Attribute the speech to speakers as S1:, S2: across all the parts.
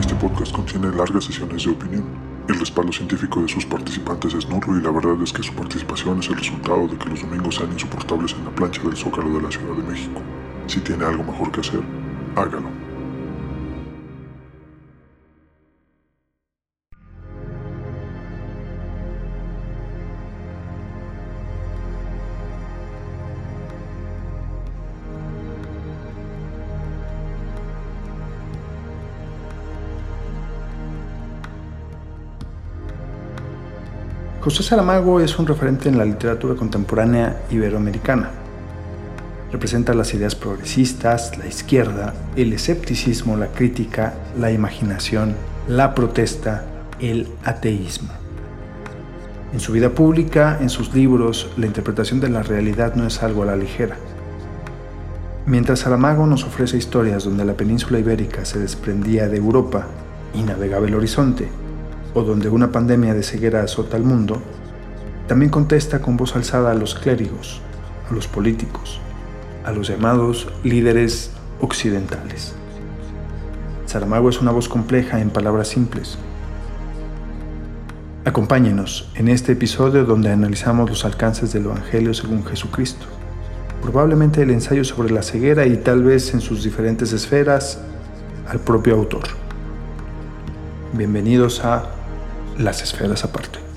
S1: Este podcast contiene largas sesiones de opinión. El respaldo científico de sus participantes es nulo y la verdad es que su participación es el resultado de que los domingos sean insoportables en la plancha del Zócalo de la Ciudad de México. Si tiene algo mejor que hacer, hágalo.
S2: José Saramago es un referente en la literatura contemporánea iberoamericana. Representa las ideas progresistas, la izquierda, el escepticismo, la crítica, la imaginación, la protesta, el ateísmo. En su vida pública, en sus libros, la interpretación de la realidad no es algo a la ligera. Mientras Saramago nos ofrece historias donde la península ibérica se desprendía de Europa y navegaba el horizonte, o donde una pandemia de ceguera azota al mundo, también contesta con voz alzada a los clérigos, a los políticos, a los llamados líderes occidentales. Saramago es una voz compleja en palabras simples. Acompáñenos en este episodio donde analizamos los alcances del Evangelio según Jesucristo, probablemente el ensayo sobre la ceguera y tal vez en sus diferentes esferas al propio autor. Bienvenidos a las esferas aparte.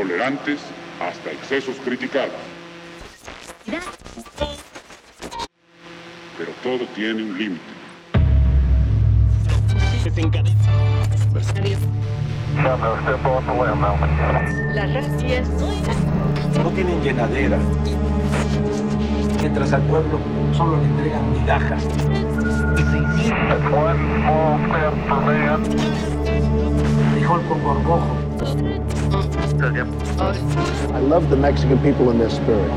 S3: Tolerantes hasta excesos criticados. Pero todo tiene un límite.
S4: Las racias
S5: no tienen llenadera. Mientras al pueblo solo le entregan migajas. Frijol con gorgojo.
S6: I love the Mexican people and their spirit.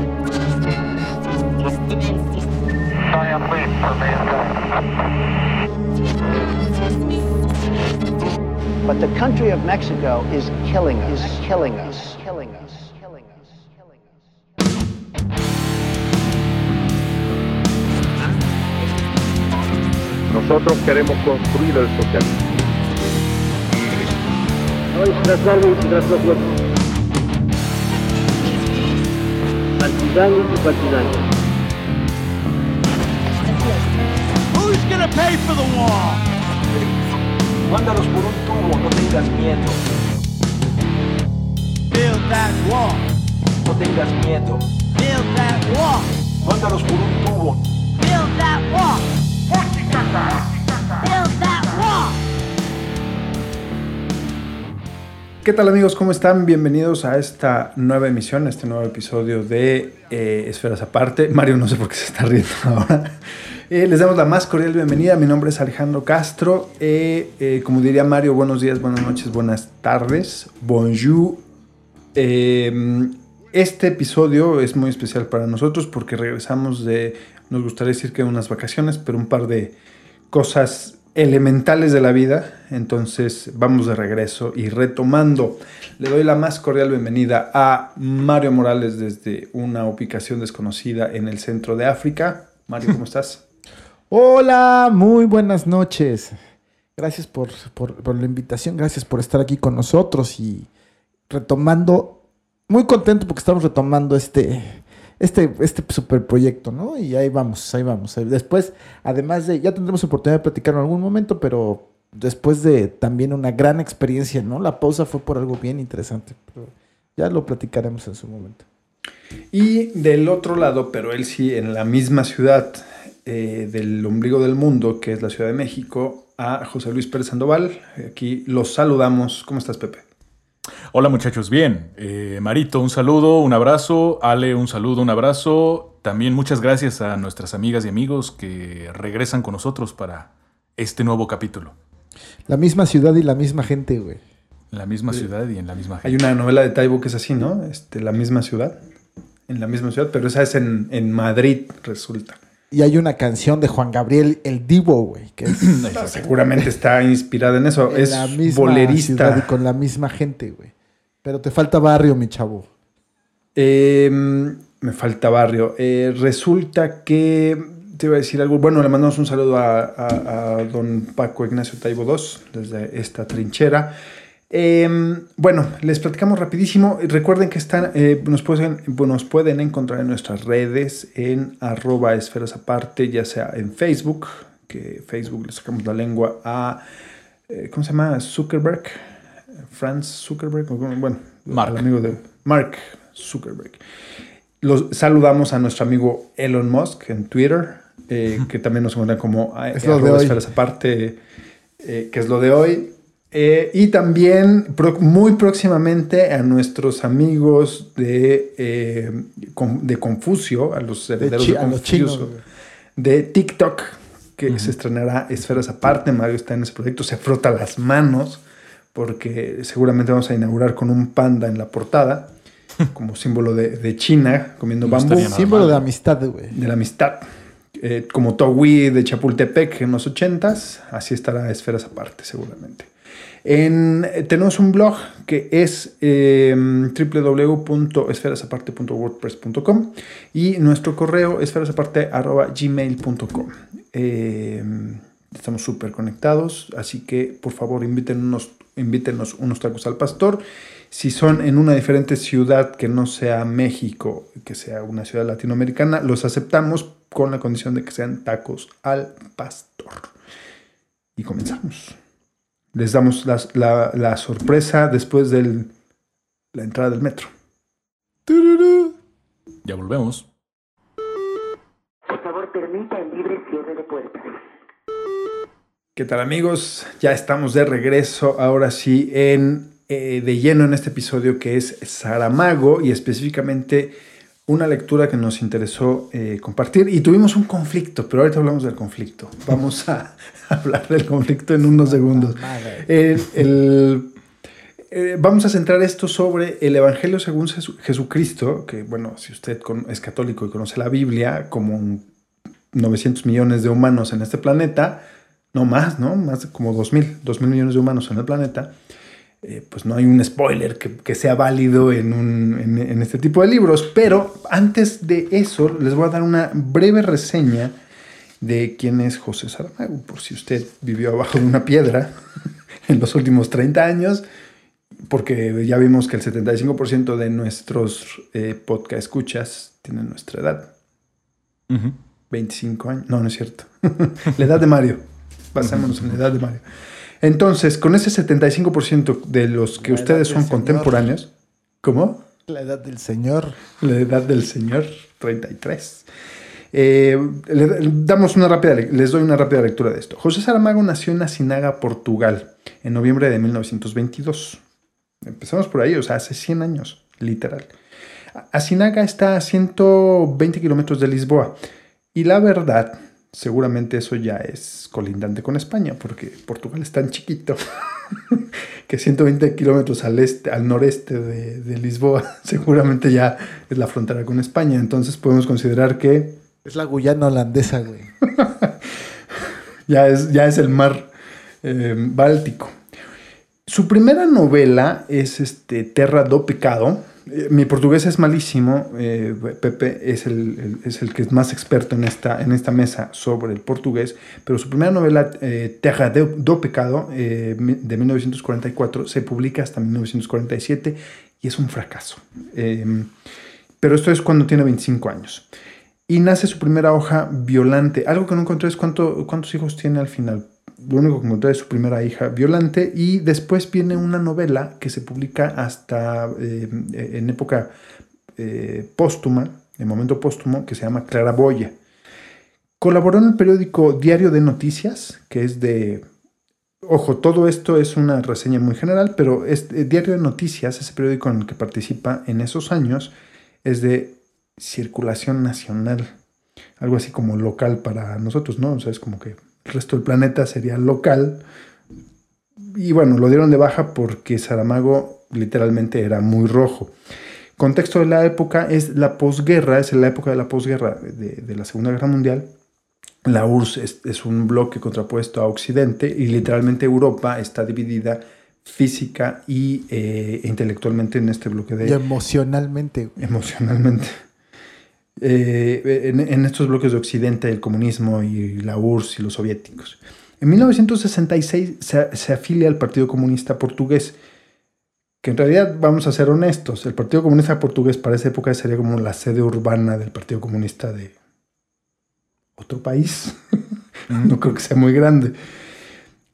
S6: But the country of Mexico is killing us, is killing us, killing us, killing us, killing us.
S7: Nosotros queremos construir el socialismo.
S8: Y. Partisanos y partisanos.
S9: Who's gonna pay for the wall?
S5: Mándalos por un tubo, no tengas miedo.
S9: Build that wall.
S5: No tengas miedo.
S9: Build that wall.
S5: Mándalos por un tubo.
S9: Build that wall.
S2: ¿Qué tal amigos? ¿Cómo están? Bienvenidos a esta nueva emisión, a este nuevo episodio de eh, Esferas Aparte. Mario no sé por qué se está riendo ahora. Eh, les damos la más cordial bienvenida. Mi nombre es Alejandro Castro. Eh, como diría Mario, buenos días, buenas noches, buenas tardes. Bonjour. Eh, este episodio es muy especial para nosotros porque regresamos de, nos gustaría decir que unas vacaciones, pero un par de cosas elementales de la vida. Entonces vamos de regreso y retomando. Le doy la más cordial bienvenida a Mario Morales desde una ubicación desconocida en el centro de África. Mario, ¿cómo estás?
S10: Hola, muy buenas noches. Gracias por, por- por la invitación, gracias por estar aquí con nosotros y retomando, muy contento porque estamos retomando este, este, este super proyecto, ¿no? Y ahí vamos, ahí vamos. Después, además de, ya tendremos oportunidad de platicar en algún momento, pero después de también una gran experiencia, ¿no? La pausa fue por algo bien interesante, pero ya lo platicaremos en su momento.
S2: Y del otro lado, pero él sí, en la misma ciudad eh, del ombligo del mundo, que es la Ciudad de México, a José Luis Pérez Sandoval. Aquí los saludamos. ¿Cómo estás, Pepe?
S11: Hola muchachos, bien. Eh, Marito, un saludo, un abrazo. Ale, un saludo, un abrazo. También muchas gracias a nuestras amigas y amigos que regresan con nosotros para este nuevo capítulo.
S10: La misma ciudad y la misma gente, güey.
S11: La misma ciudad y en la misma gente.
S2: Hay una novela de Taibo que es así, ¿no? Este, la misma ciudad. En la misma ciudad, pero esa es en, en Madrid, resulta.
S10: Y hay una canción de Juan Gabriel El Divo, güey, que es
S2: Seguramente está inspirada en eso.
S10: en
S2: es
S10: la misma ciudad y
S2: bolerista.
S10: con la misma gente, güey. Pero te falta barrio, mi chavo.
S2: Eh, me falta barrio. Eh, resulta que te iba a decir algo. Bueno, le mandamos un saludo a, a- don Paco Ignacio Taibo II desde esta trinchera. Eh, bueno, les platicamos rapidísimo. Recuerden que están, eh, nos, pueden, nos pueden encontrar en nuestras redes en arroba esferas aparte, ya sea en Facebook, que Facebook le sacamos la lengua a, eh, ¿cómo se llama? Zuckerberg, Franz Zuckerberg, bueno,
S11: Mark.
S2: el amigo de Mark Zuckerberg. Los saludamos a nuestro amigo Elon Musk en Twitter, eh, que también nos encuentran como eh,
S10: Es lo de hoy.
S2: esferas aparte, eh, que es lo de hoy. Eh, y también pro- muy próximamente a nuestros amigos de, eh, con- de Confucio, a los herederos
S10: chi-
S2: de, Confucio,
S10: chinos,
S2: de TikTok, que se estrenará Esferas Aparte. Mario está en ese proyecto, se frota las manos, porque seguramente vamos a inaugurar con un panda en la portada, como símbolo de, de China, comiendo
S11: No
S2: bambú,
S10: Símbolo de amistad, güey.
S2: de la amistad. Eh, como Togui de Chapultepec en los 80s, así estará Esferas Aparte, seguramente. En, eh, tenemos un blog que es eh, www.esferasaparte.wordpress.com y nuestro correo esferasaparte.gmail.com. Eh, estamos súper conectados, así que por favor invítenos, invítenos unos tacos al pastor. Si son en una diferente ciudad que no sea México, que sea una ciudad latinoamericana, los aceptamos con la condición de que sean tacos al pastor. Y comenzamos. Les damos las- la, la sorpresa después de la entrada del metro.
S11: Ya volvemos.
S12: Por favor, permita el libre cierre de puertas.
S2: ¿Qué tal amigos? Ya estamos de regreso ahora sí en eh, de lleno en este episodio que es Saramago y específicamente una lectura que nos interesó eh, compartir y tuvimos un conflicto, pero ahorita hablamos del conflicto. Vamos a hablar del conflicto en unos segundos. El- el- eh, vamos a centrar esto sobre el Evangelio según Jesu- Jesucristo, que bueno, si usted es católico y conoce la Biblia, como un 900 millones de humanos en este planeta, no más, ¿no? Más de como 2.000, 2.000 millones de humanos en el planeta, eh, pues no hay un spoiler que, que sea válido en, un- en- en este tipo de libros. Pero antes de eso, les voy a dar una breve reseña de quién es José Saramago, por si usted vivió abajo de una piedra en los últimos 30 años, porque ya vimos que el 75% de nuestros eh, podcast escuchas tienen nuestra edad.
S11: Ujú.
S2: 25 años. No, no es cierto. la edad de Mario. Basémonos en la edad de Mario. Entonces, con ese 75% de los que
S10: La
S2: ustedes son
S10: señor.
S2: contemporáneos, ¿cómo?
S10: La edad del señor.
S2: La edad del señor, 33. Eh, le, le damos una rápida, le- les doy una rápida lectura de esto. José Saramago nació en Asinaga, Portugal, en noviembre de 1922. Empezamos por ahí, o sea, hace 100 años, literal. Asinaga está a 120 kilómetros de Lisboa. Y la verdad, seguramente eso ya es colindante con España, porque Portugal es tan chiquito que 120 kilómetros al, este, al noreste de, de Lisboa seguramente ya es la frontera con España. Entonces podemos considerar que
S10: Es la Guyana holandesa, güey.
S2: ya es, ya es el mar eh, Báltico. Su primera novela es este, Terra do Pecado. Eh, mi portugués es malísimo. eh, Pepe es el, es el que es más experto en esta, en esta mesa sobre el portugués. Pero su primera novela, eh, Terra do, do Pecado, de 1944, se publica hasta 1947 y es un fracaso. Eh, pero esto es cuando tiene 25 años. Y nace su primera hoja violante. Algo que no encontré es cuánto, cuántos hijos tiene al final. Lo único que encontré es su primera hija violante. Y después viene una novela que se publica hasta eh, en época eh, póstuma, en momento póstumo, que se llama Claraboya. Colaboró en el periódico Diario de Noticias, que es de... Ojo, todo esto es una reseña muy general, pero este Diario de Noticias, ese periódico en el que participa en esos años, es de circulación nacional. Algo así como local para nosotros, ¿no? O sea, es como que el resto del planeta sería local. Y bueno, lo dieron de baja porque Saramago literalmente era muy rojo. Contexto de la época es la posguerra, es la época de la posguerra de, de la Segunda Guerra Mundial. La URSS es, es, un bloque contrapuesto a Occidente y literalmente Europa está dividida física y eh, intelectualmente en este bloque de...
S10: Y emocionalmente.
S2: Emocionalmente. Eh, en, estos bloques de Occidente, el comunismo y la URSS y los soviéticos. En 1966 se, se afilia al Partido Comunista Portugués, que en realidad, vamos a ser honestos, el Partido Comunista Portugués para esa época sería como la sede urbana del Partido Comunista de otro país. no creo que sea muy grande.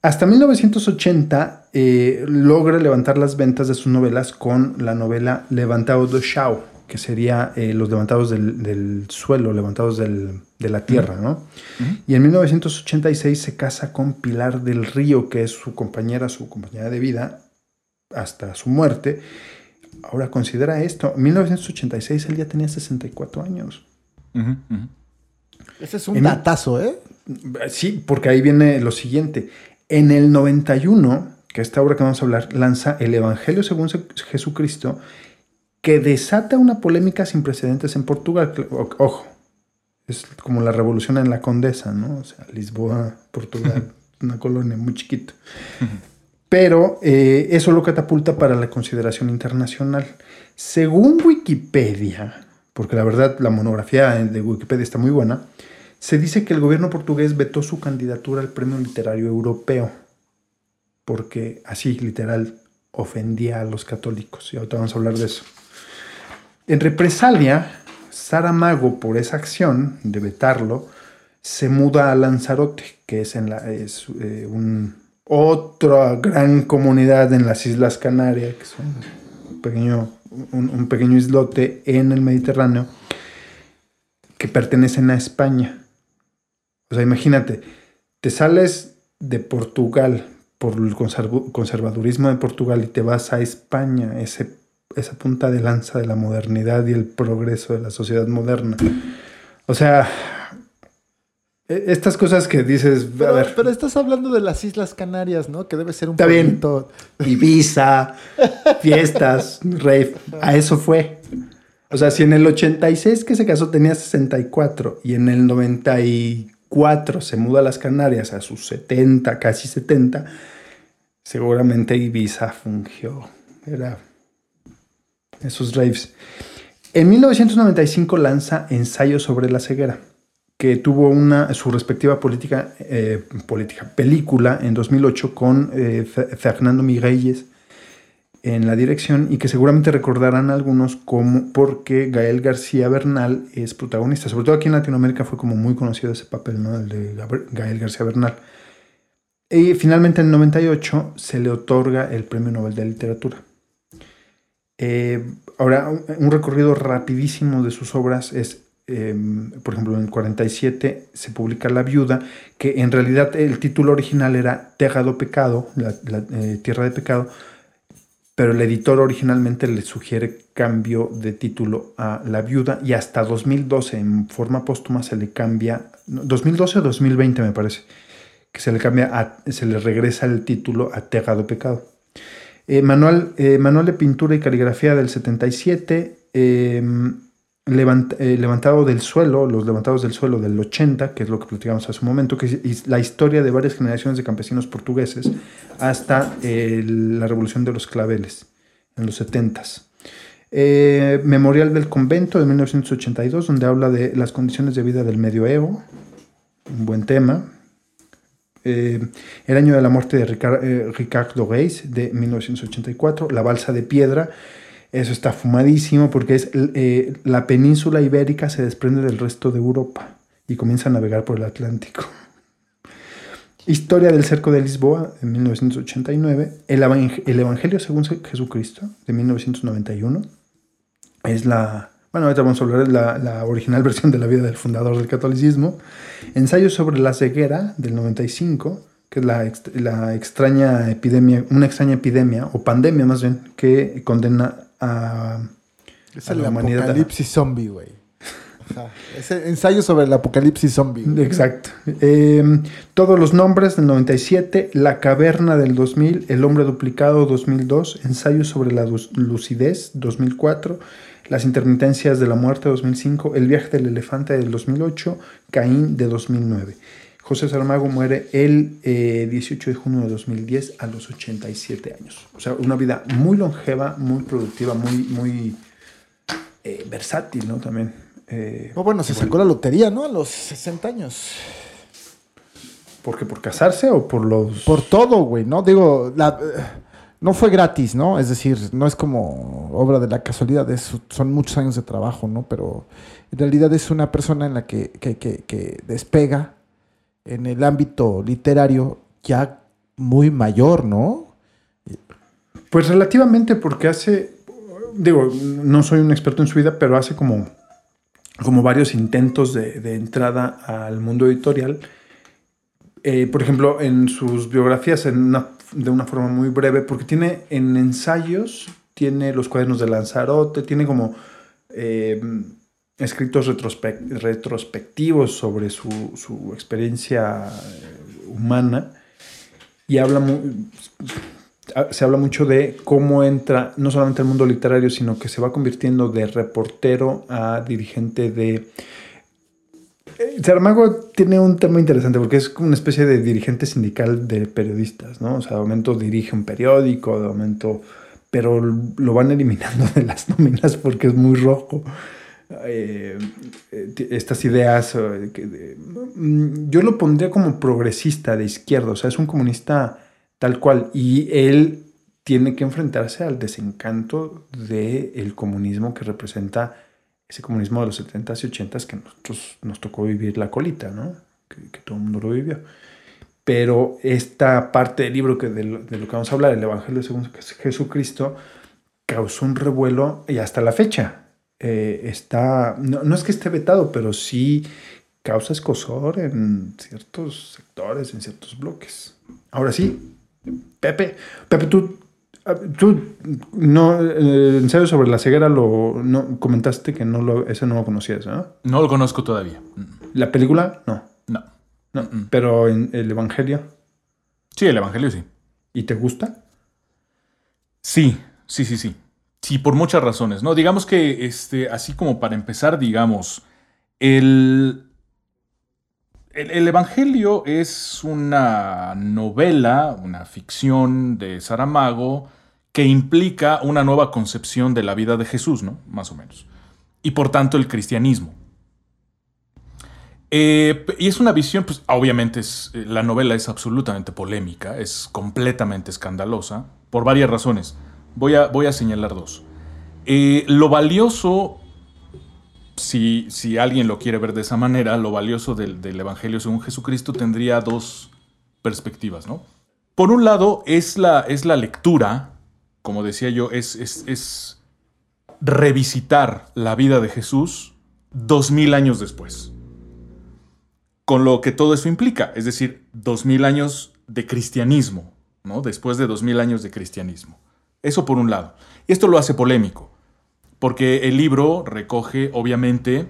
S2: Hasta 1980 eh, logra levantar las ventas de sus novelas con la novela Levantado do Chao, que sería eh, los levantados del, del suelo, levantados del, de la tierra, ¿no? Uh -huh. Y en 1986 se casa con Pilar del Río, que es su compañera, su compañera de vida, hasta su muerte. Ahora considera esto, en 1986 él ya tenía 64 años.
S11: Uh -huh.
S10: Ese es un en datazo, ¿eh?
S2: Sí, porque ahí viene lo siguiente. En el 91, que esta obra que vamos a hablar, lanza El Evangelio según Jesucristo, que desata una polémica sin precedentes en Portugal. Ojo, es como la revolución en la Condesa, ¿no? O sea, Lisboa, Portugal, una colonia muy chiquita. Pero eh, eso lo catapulta para la consideración internacional. Según Wikipedia, porque la verdad la monografía de Wikipedia está muy buena, se dice que el gobierno portugués vetó su candidatura al Premio Literario Europeo, porque así, literal, ofendía a los católicos. Y ahorita vamos a hablar de eso. En represalia, Saramago, por esa acción de vetarlo, se muda a Lanzarote, que es, es eh, un, otra gran comunidad en las Islas Canarias, que son un pequeño, un pequeño islote en el Mediterráneo, que pertenecen a España. O sea, imagínate, te sales de Portugal por el conservadurismo de Portugal y te vas a España, ese, esa punta de lanza de la modernidad y el progreso de la sociedad moderna. O sea, e, estas cosas que dices,
S10: pero,
S2: a ver.
S10: Pero estás hablando de las Islas Canarias, ¿no? Que debe ser un
S2: Está bien. Ibiza, fiestas, rave. A eso fue. O sea, si en el 86 que se casó tenía 64 y en el 94 se muda a las Canarias a sus 70, casi 70, seguramente Ibiza fungió. Era esos raves. En 1995 lanza Ensayo sobre la ceguera que tuvo una, su respectiva política, eh, política película en 2008 con eh, Fernando Mireyes en la dirección y que seguramente recordarán algunos como porque Gael García Bernal es protagonista. Sobre todo aquí en Latinoamérica fue como muy conocido ese papel, ¿no? El de Gael García Bernal. Y finalmente en el 98 se le otorga el Premio Nobel de Literatura. Eh, ahora, un, recorrido rapidísimo de sus obras es eh, por ejemplo, en el 47 se publica La Viuda, que en realidad el título original era Terra do Pecado, la, la eh, Tierra de Pecado, pero el editor originalmente le sugiere cambio de título a La Viuda y hasta 2012 en forma póstuma se le cambia, 2012 o 2020 me parece, que se le cambia, se le regresa el título a Terra do Pecado. Eh, manual, manual de pintura y caligrafía del 77, Levant, eh, levantado del suelo, los levantados del suelo del 80, que es lo que platicamos hace un momento, que es la historia de varias generaciones de campesinos portugueses hasta eh, la revolución de los claveles en los 70. Eh, Memorial del Convento de 1982, donde habla de las condiciones de vida del medioevo, un buen tema. Eh, el año de la muerte de Ricard, Ricardo Reis de 1984, La Balsa de Piedra, eso está fumadísimo porque es eh, la península ibérica se desprende del resto de Europa y comienza a navegar por el Atlántico. Historia del cerco de Lisboa de 1989. El, el Evangelio según Jesucristo de 1991. Es la. Bueno, ahorita vamos a hablar de la, la original versión de la vida del fundador del catolicismo. Ensayo sobre la ceguera del 95 que es la, la, extraña epidemia, una extraña epidemia, o pandemia más bien, que condena a,
S10: es a el la humanidad. apocalipsis zombie, güey. Ese ensayo sobre el apocalipsis zombie.
S2: Exacto. Eh, todos los nombres del 97, La Caverna del 2000, El Hombre Duplicado 2002, Ensayo sobre la Lucidez 2004, Las Intermitencias de la Muerte 2005, El Viaje del Elefante del 2008, Caín de 2009. José Saramago muere el 18 de junio de 2010 a los 87 años. O sea, una vida muy longeva, muy productiva, muy, muy eh, versátil, ¿no? También.
S10: Eh, oh, bueno, se sacó la lotería, ¿no? A los 60 años.
S2: ¿Por qué? ¿Por casarse o por los...?
S10: Por todo, güey, ¿no? Digo, la, no fue gratis, ¿no? Es decir, no es como obra de la casualidad, son muchos años de trabajo, ¿no? Pero en realidad es una persona en la que, que, que despega en el ámbito literario ya muy mayor, ¿no?
S2: Pues relativamente porque hace, digo, no soy un experto en su vida, pero hace como, como varios intentos de, entrada al mundo editorial. Eh, por ejemplo, en sus biografías, de una forma muy breve, porque tiene en ensayos, tiene los cuadernos de Lanzarote, tiene como eh, escritos retrospectivos sobre su, experiencia eh, humana y habla se habla mucho de cómo entra no solamente al mundo literario, sino que se va convirtiendo de reportero a dirigente de... Eh, Saramago tiene un tema interesante porque es una especie de dirigente sindical de periodistas, ¿no? O sea, de momento dirige un periódico, de momento... pero lo van eliminando de las nóminas porque es muy rojo. Eh, estas ideas, mm, yo lo pondría como progresista de izquierda, o sea, es un comunista tal cual, y él tiene que enfrentarse al desencanto del comunismo que representa ese comunismo de los 70s y 80s que nosotros nos tocó vivir la colita, ¿no? Que, todo el mundo lo vivió. Pero esta parte del libro que de, lo, que vamos a hablar, el Evangelio según Jesucristo, causó un revuelo y hasta la fecha eh, está, no, es que esté vetado, pero sí causa escosor en ciertos sectores, en ciertos bloques. Ahora sí, Pepe, Pepe, tú, tú no, el ensayo sobre la ceguera lo no, comentaste que no lo, ese no lo conocías, ¿no?
S11: No lo conozco todavía.
S2: ¿La película? No.
S11: No.
S2: no. Pero en el Evangelio.
S11: Sí, el Evangelio sí.
S2: ¿Y te gusta?
S11: Sí, sí, sí, sí. Sí, por muchas razones, ¿no? Digamos que, este, así como para empezar, digamos, el, el, Evangelio es una novela, una ficción de Saramago que implica una nueva concepción de la vida de Jesús, ¿no? Más o menos. Y por tanto el cristianismo. Eh, y es una visión, pues obviamente es, la novela es absolutamente polémica, es completamente escandalosa, por varias razones. Voy a, voy a señalar dos. Eh, lo valioso, si, alguien lo quiere ver de esa manera, lo valioso del, Evangelio según Jesucristo tendría dos perspectivas, ¿no? Por un lado, es la, es la lectura, como decía yo, es, es, revisitar la vida de Jesús dos mil años después. Con lo que todo eso implica, es decir, dos mil años de cristianismo, ¿no? Después de dos mil años de cristianismo. Eso por un lado. Esto lo hace polémico, porque el libro recoge, obviamente,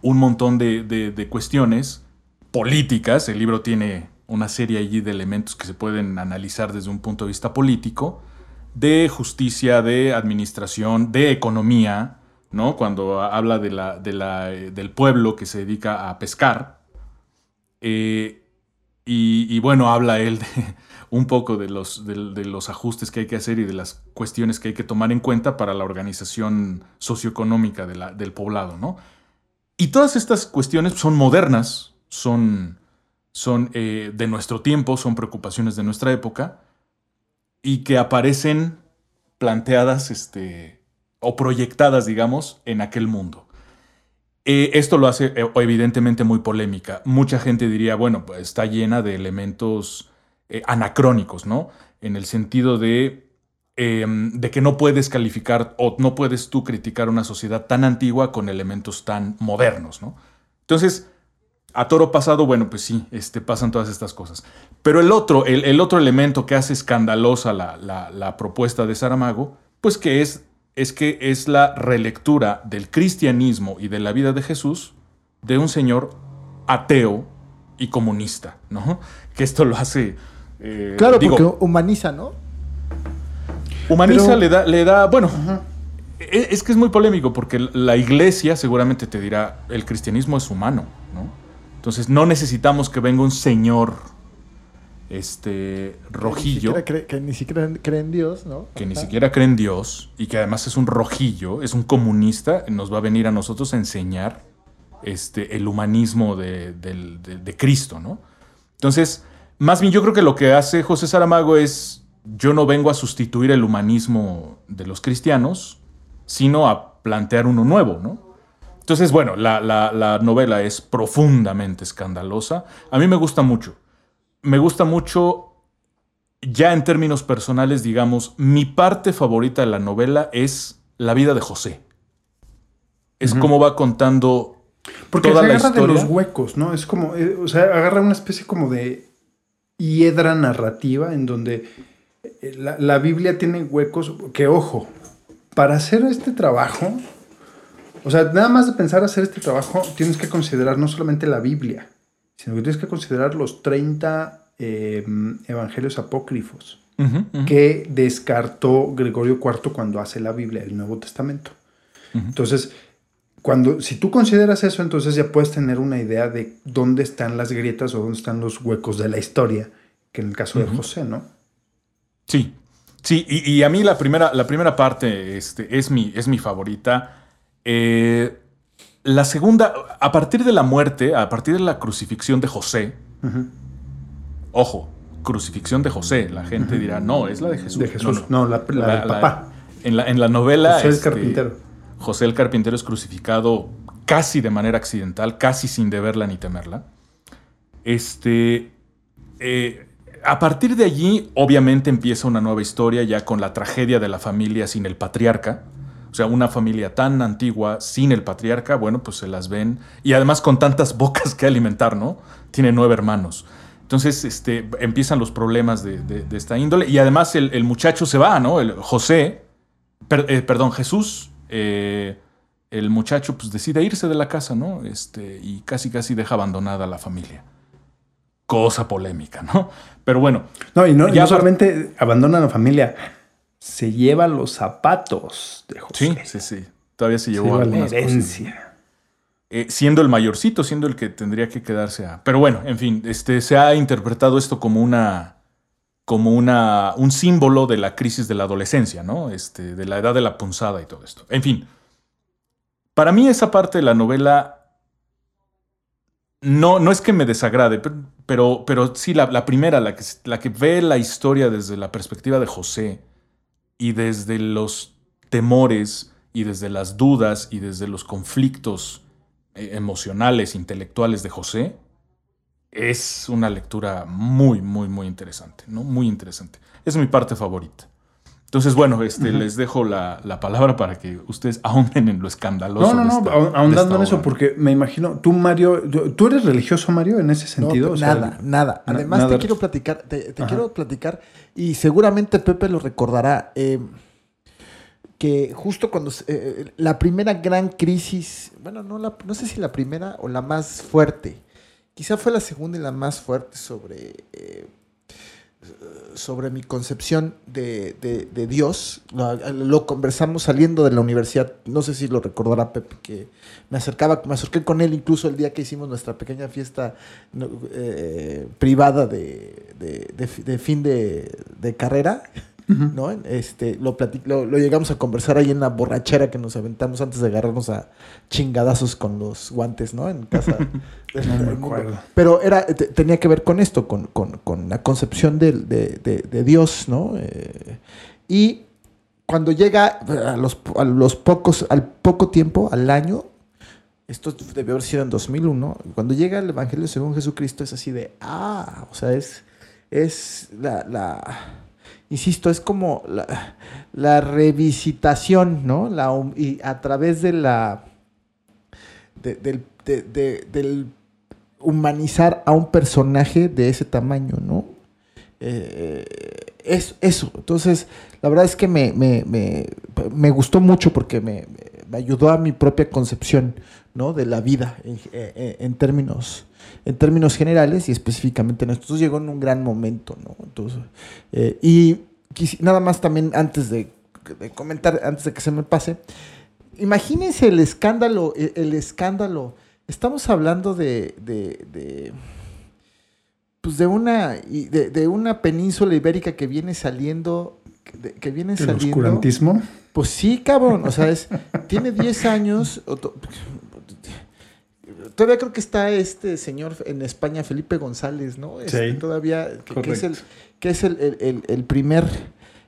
S11: un montón de, cuestiones políticas. El libro tiene una serie allí de elementos que se pueden analizar desde un punto de vista político, de justicia, de administración, de economía, ¿no? Cuando habla de la, del pueblo que se dedica a pescar. Eh, y, bueno, habla él de, un poco de los, de, los ajustes que hay que hacer y de las cuestiones que hay que tomar en cuenta para la organización socioeconómica del poblado, ¿no? Y todas estas cuestiones son modernas, son, son eh, de nuestro tiempo, son preocupaciones de nuestra época y que aparecen planteadas este, o proyectadas, digamos, en aquel mundo. Eh, esto lo hace eh, evidentemente muy polémica. Mucha gente diría, bueno, pues está llena de elementos eh, anacrónicos, ¿no? En el sentido de, em, de que no puedes calificar o no puedes tú criticar una sociedad tan antigua con elementos tan modernos, ¿no? Entonces, a toro pasado, bueno, pues sí, este, pasan todas estas cosas. Pero el otro, el, otro elemento que hace escandalosa la, la, propuesta de Saramago, pues que es es que es la relectura del cristianismo y de la vida de Jesús de un señor ateo y comunista, ¿no? Que esto lo hace... eh,
S10: Claro,
S11: digo,
S10: porque humaniza, ¿no?
S11: Humaniza
S2: Pero-
S11: le da, le da, bueno, e- es que es muy polémico porque la iglesia seguramente te dirá, el cristianismo es humano, ¿no? Entonces no necesitamos que venga un señor, este, rojillo,
S10: Que ni siquiera cree, que ni siquiera cree en Dios, ¿no?
S11: que ni siquiera cree en Dios y que además es un rojillo, es un comunista, nos va a venir a nosotros a enseñar este, el humanismo de- de Cristo, ¿no? Entonces, más bien yo creo que lo que hace José Saramago es, yo no vengo a sustituir el humanismo de los cristianos, sino a plantear uno nuevo, ¿no? Entonces, bueno, la, la- la novela es profundamente escandalosa. A mí me gusta mucho. Me gusta mucho, ya en términos personales, digamos, mi parte favorita de la novela es la vida de José. Es
S2: Ujú.
S11: cómo va contando
S2: Porque
S11: toda
S2: se
S11: la
S2: agarra de los huecos, ¿no? Es como, eh, o sea, agarra una especie como de hiedra narrativa en donde eh, la, la Biblia tiene huecos que, ojo, para hacer este trabajo, o sea, nada más de pensar hacer este trabajo, tienes que considerar no solamente la Biblia, sino que tienes que considerar los 30 eh, evangelios apócrifos que descartó Gregorio IV cuando hace la Biblia, el Nuevo Testamento. Entonces, cuando, si tú consideras eso, entonces ya puedes tener una idea de dónde están las grietas o dónde están los huecos de la historia, que en el caso de. José, ¿no?
S11: Sí, sí, y, y a mí la primera, la primera parte este, es, mi, es mi favorita. Eh, la segunda, a partir de la muerte, a partir de la crucifixión de José, ojo, crucifixión de José, la gente dirá, no, es la de Jesús.
S2: De Jesús,
S11: No,
S2: no, la, la del papá.
S11: en, la, en la novela...
S2: José el
S11: este,
S2: carpintero.
S11: José el carpintero es crucificado casi de manera accidental, casi sin deberla ni temerla. Este, eh, a partir de allí, obviamente empieza una nueva historia ya con la tragedia de la familia sin el patriarca. O sea, una familia tan antigua sin el patriarca, bueno, pues se las ven. Y además con tantas bocas que alimentar, ¿no? Tiene nueve hermanos. Entonces, este, empiezan los problemas de, de- esta índole. Y además el, muchacho se va, ¿no? El José, eh, perdón, Jesús, eh, el muchacho pues decide irse de la casa, ¿no? Este, y casi casi deja abandonada a la familia. Cosa polémica, ¿no? Pero bueno.
S2: No, y no,
S11: Ya
S2: no solamente abandona a la familia, se lleva los zapatos de José.
S11: Sí, sí, sí. Todavía se llevó
S2: lleva la herencia.
S11: Eh, siendo el mayorcito, siendo el que tendría que quedarse a. Pero bueno, en fin, este, se ha interpretado esto como una. Como una. un símbolo de la crisis de la adolescencia, ¿no? Este, de la edad de la punzada y todo esto. En fin. Para mí, esa parte de la novela. No, no es que me desagrade, pero, pero, sí, la, la primera, la que, la que ve la historia desde la perspectiva de José y desde los temores y desde las dudas y desde los conflictos eh, emocionales, intelectuales de José, es una lectura muy, muy, muy interesante, ¿no? Muy interesante. Es mi parte favorita. Entonces, bueno, este, les dejo la, la palabra para que ustedes ahonden en lo escandaloso.
S2: No, no,
S11: de
S2: no,
S11: esta- de
S2: ahondando en eso, porque me imagino, tú, Mario, tú eres religioso, Mario, en ese
S10: No,
S2: sentido.
S10: pero
S2: O sea,
S10: nada, nada.
S2: na-
S10: Además,
S2: nada.
S10: te quiero platicar, te, quiero platicar, y seguramente Pepe lo recordará, eh, que justo cuando se- eh, la primera gran crisis, bueno, no, la- no sé si la primera o la más fuerte, quizá fue la segunda y la más fuerte sobre, eh, sobre mi concepción de, de- Dios. Lo, lo conversamos saliendo de la universidad, no sé si lo recordará Pepe, que me acercaba, me acerqué con él incluso el día que hicimos nuestra pequeña fiesta eh, privada de, de- de fi- de fin ¿no? Este, lo, lo, lo llegamos a conversar ahí en la borrachera que nos aventamos antes de agarrarnos a chingadazos con los guantes, ¿no? En casa. del
S2: No me
S10: mundo.
S2: acuerdo.
S10: Pero era, te- tenía que ver con esto, con, con- con la concepción de, de- de Dios, ¿no? Eh, y cuando llega a los, a los pocos, al poco tiempo, al año, esto debió haber sido en 2001, cuando llega el Evangelio según Jesucristo es así de, ah, o sea, es, es la, la- insisto, es como la, la revisitación, ¿no? La, y a través de la, de- del, de- de- del humanizar a un personaje de ese tamaño, ¿no? eh, es, eso. Entonces, la verdad es que me, me, me, me gustó mucho porque me, ayudó a mi propia concepción ¿no? de la vida en, en, en, términos, en términos generales y específicamente en esto. Entonces llegó en un gran momento. ¿no? Entonces, eh, y nada más también antes de, de, comentar, antes de que se me pase, imagínense el escándalo, el, el escándalo. Estamos hablando de, de, de pues de una de, de, una península ibérica que viene saliendo que, que viene
S2: ¿El
S10: saliendo
S2: oscurantismo?
S10: pues sí cabrón o sea es tiene 10 años todavía creo que está este señor en España Felipe González no este,
S2: sí,
S10: todavía que, que, es el que es el, el, el, primer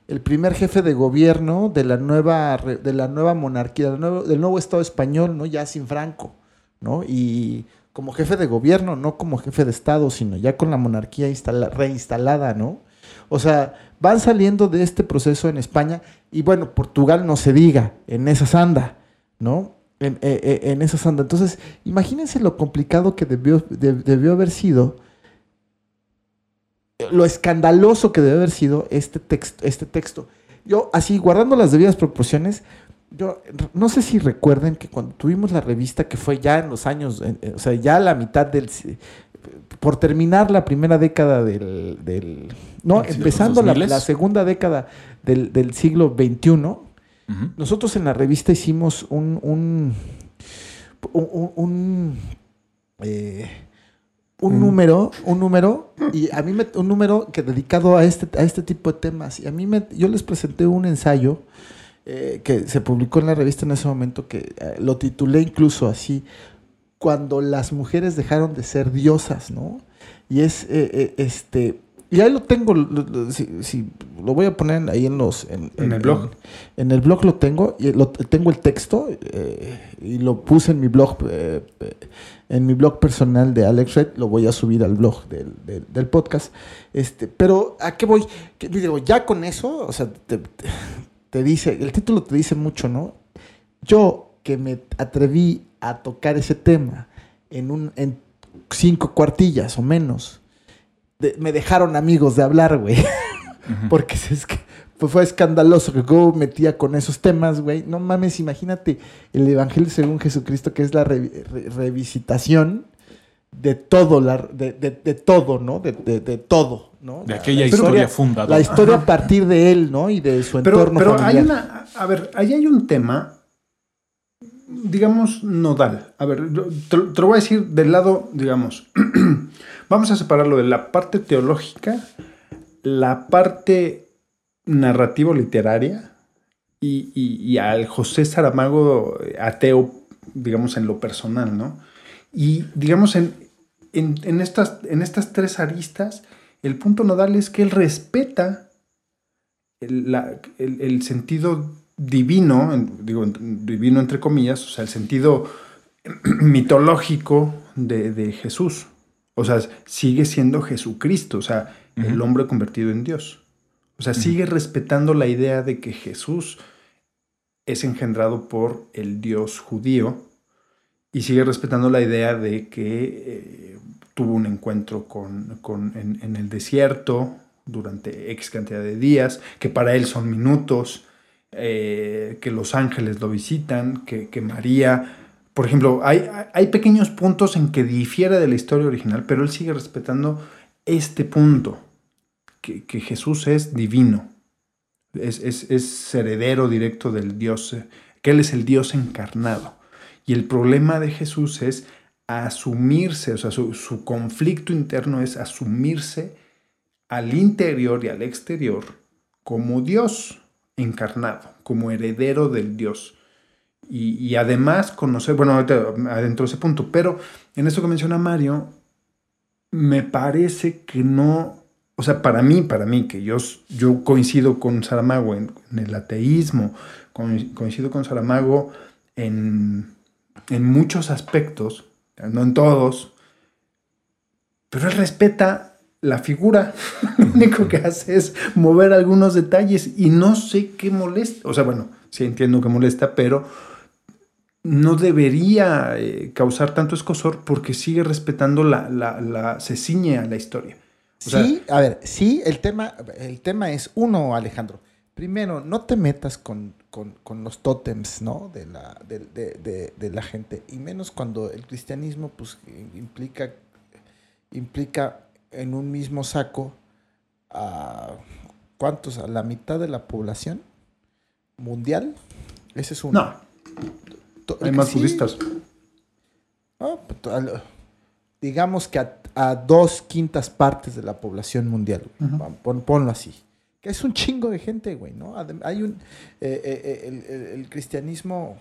S10: el primer jefe de gobierno de la nueva de la nueva monarquía del nuevo, del nuevo estado español no ya sin Franco no y como jefe de gobierno, no como jefe de Estado, sino ya con la monarquía instala, reinstalada, ¿no? O sea, van saliendo de este proceso en España y bueno, Portugal no se diga, en esa sanda, ¿no? En, en, en esa sanda. Entonces, imagínense lo complicado que debió, de, debió haber sido, lo escandaloso que debió haber sido este texto. Este texto. Yo, así, guardando las debidas proporciones, yo no sé si recuerden que cuando tuvimos la revista, que fue ya en los años, eh, o sea, ya a la mitad del. por terminar la primera década del. del no, empezando la, la, segunda década del, del siglo XXI, uh -huh. nosotros en la revista hicimos un. un. un, un, eh, un mm. número, un número, y a mí me, un número que dedicado a este, a este tipo de temas. Y a mí me, yo les presenté un ensayo eh, que se publicó en la revista en ese momento, que eh, lo titulé incluso así, cuando las mujeres dejaron de ser diosas, ¿no? Y es, eh este, y ahí lo tengo, si, si, lo voy a poner ahí en los, en,
S2: en, en el blog.
S10: En, en, el blog lo tengo, y lo, tengo el texto, eh, y lo puse en mi blog, en mi blog personal de Alex Red, lo voy a subir al blog del, del, del podcast, este, pero ¿a qué voy? Que, digo, ya con eso, o sea, te, te, te dice, el título te dice mucho, ¿no? Yo que me atreví a tocar ese tema en, un, en cinco cuartillas o menos, de, me dejaron amigos de hablar, güey. Uh -huh. Porque es que pues fue escandaloso que Go metía con esos temas, güey. No mames, imagínate el Evangelio según Jesucristo, que es la re, re, revisitación de todo, la, de, de, de todo, ¿no? De, de, todo, ¿no?
S11: De aquella la historia, historia, fundadora.
S10: La historia a partir de él, ¿no? Y de su
S2: pero,
S10: entorno
S2: pero
S10: familiar.
S2: hay una, a ver, ahí hay un tema, digamos, nodal. A ver, te, te lo voy a decir del lado, digamos, vamos a separarlo de la parte teológica, la parte narrativo-literaria y, al José Saramago ateo, digamos, en lo personal, ¿no? Y digamos, en, en, estas, en estas tres aristas, el punto nodal es que él respeta el, el, sentido divino, digo, divino entre comillas, o sea, el sentido mitológico de Jesús. O sea, sigue siendo Jesucristo, o sea, uh -huh. el hombre convertido en Dios. O sea, uh -huh. sigue respetando la idea de que Jesús es engendrado por el Dios judío y sigue respetando la idea de que eh, tuvo un encuentro con, con en, en, el desierto durante X cantidad de días, que para él son minutos, eh, que los ángeles lo visitan, que, que María, por ejemplo, hay, hay, pequeños puntos en que difiere de la historia original, pero él sigue respetando este punto, que, que Jesús es divino, es, es, es heredero directo del Dios, que Él es el Dios encarnado. Y el problema de Jesús es asumirse, o sea, su, su, conflicto interno es asumirse al interior y al exterior como Dios encarnado, como heredero del Dios. Y, y además conocer, bueno, ahorita adentro de ese punto, pero en eso que menciona Mario, me parece que no, o sea, para mí, para mí, que yo, yo coincido con Saramago en, en el ateísmo, coincido con Saramago en en muchos aspectos, no en todos, pero él respeta la figura. Lo único que hace es mover algunos detalles y no sé qué molesta. O sea, bueno, sí entiendo que molesta, pero no debería eh, causar tanto escosor porque sigue respetando la, la, la, se ciñe a la historia.
S10: sí, a ver, sí, el tema, el tema es, uno, Alejandro, primero, no te metas con, con- con los tótems, ¿no? De la, de, de- de- de la gente, y menos cuando el cristianismo, pues, implica, implica en un mismo saco a, ¿cuántos? A la mitad de la población mundial. Ese es uno.
S2: No. Hay más
S10: sí.
S2: budistas.
S10: Pues, digamos que a, a dos quintas partes de la población mundial, güey. Pon- pon- ponlo así. Que es un chingo de gente, güey, ¿no? Hay un... eh, eh, eh, el, el- el cristianismo...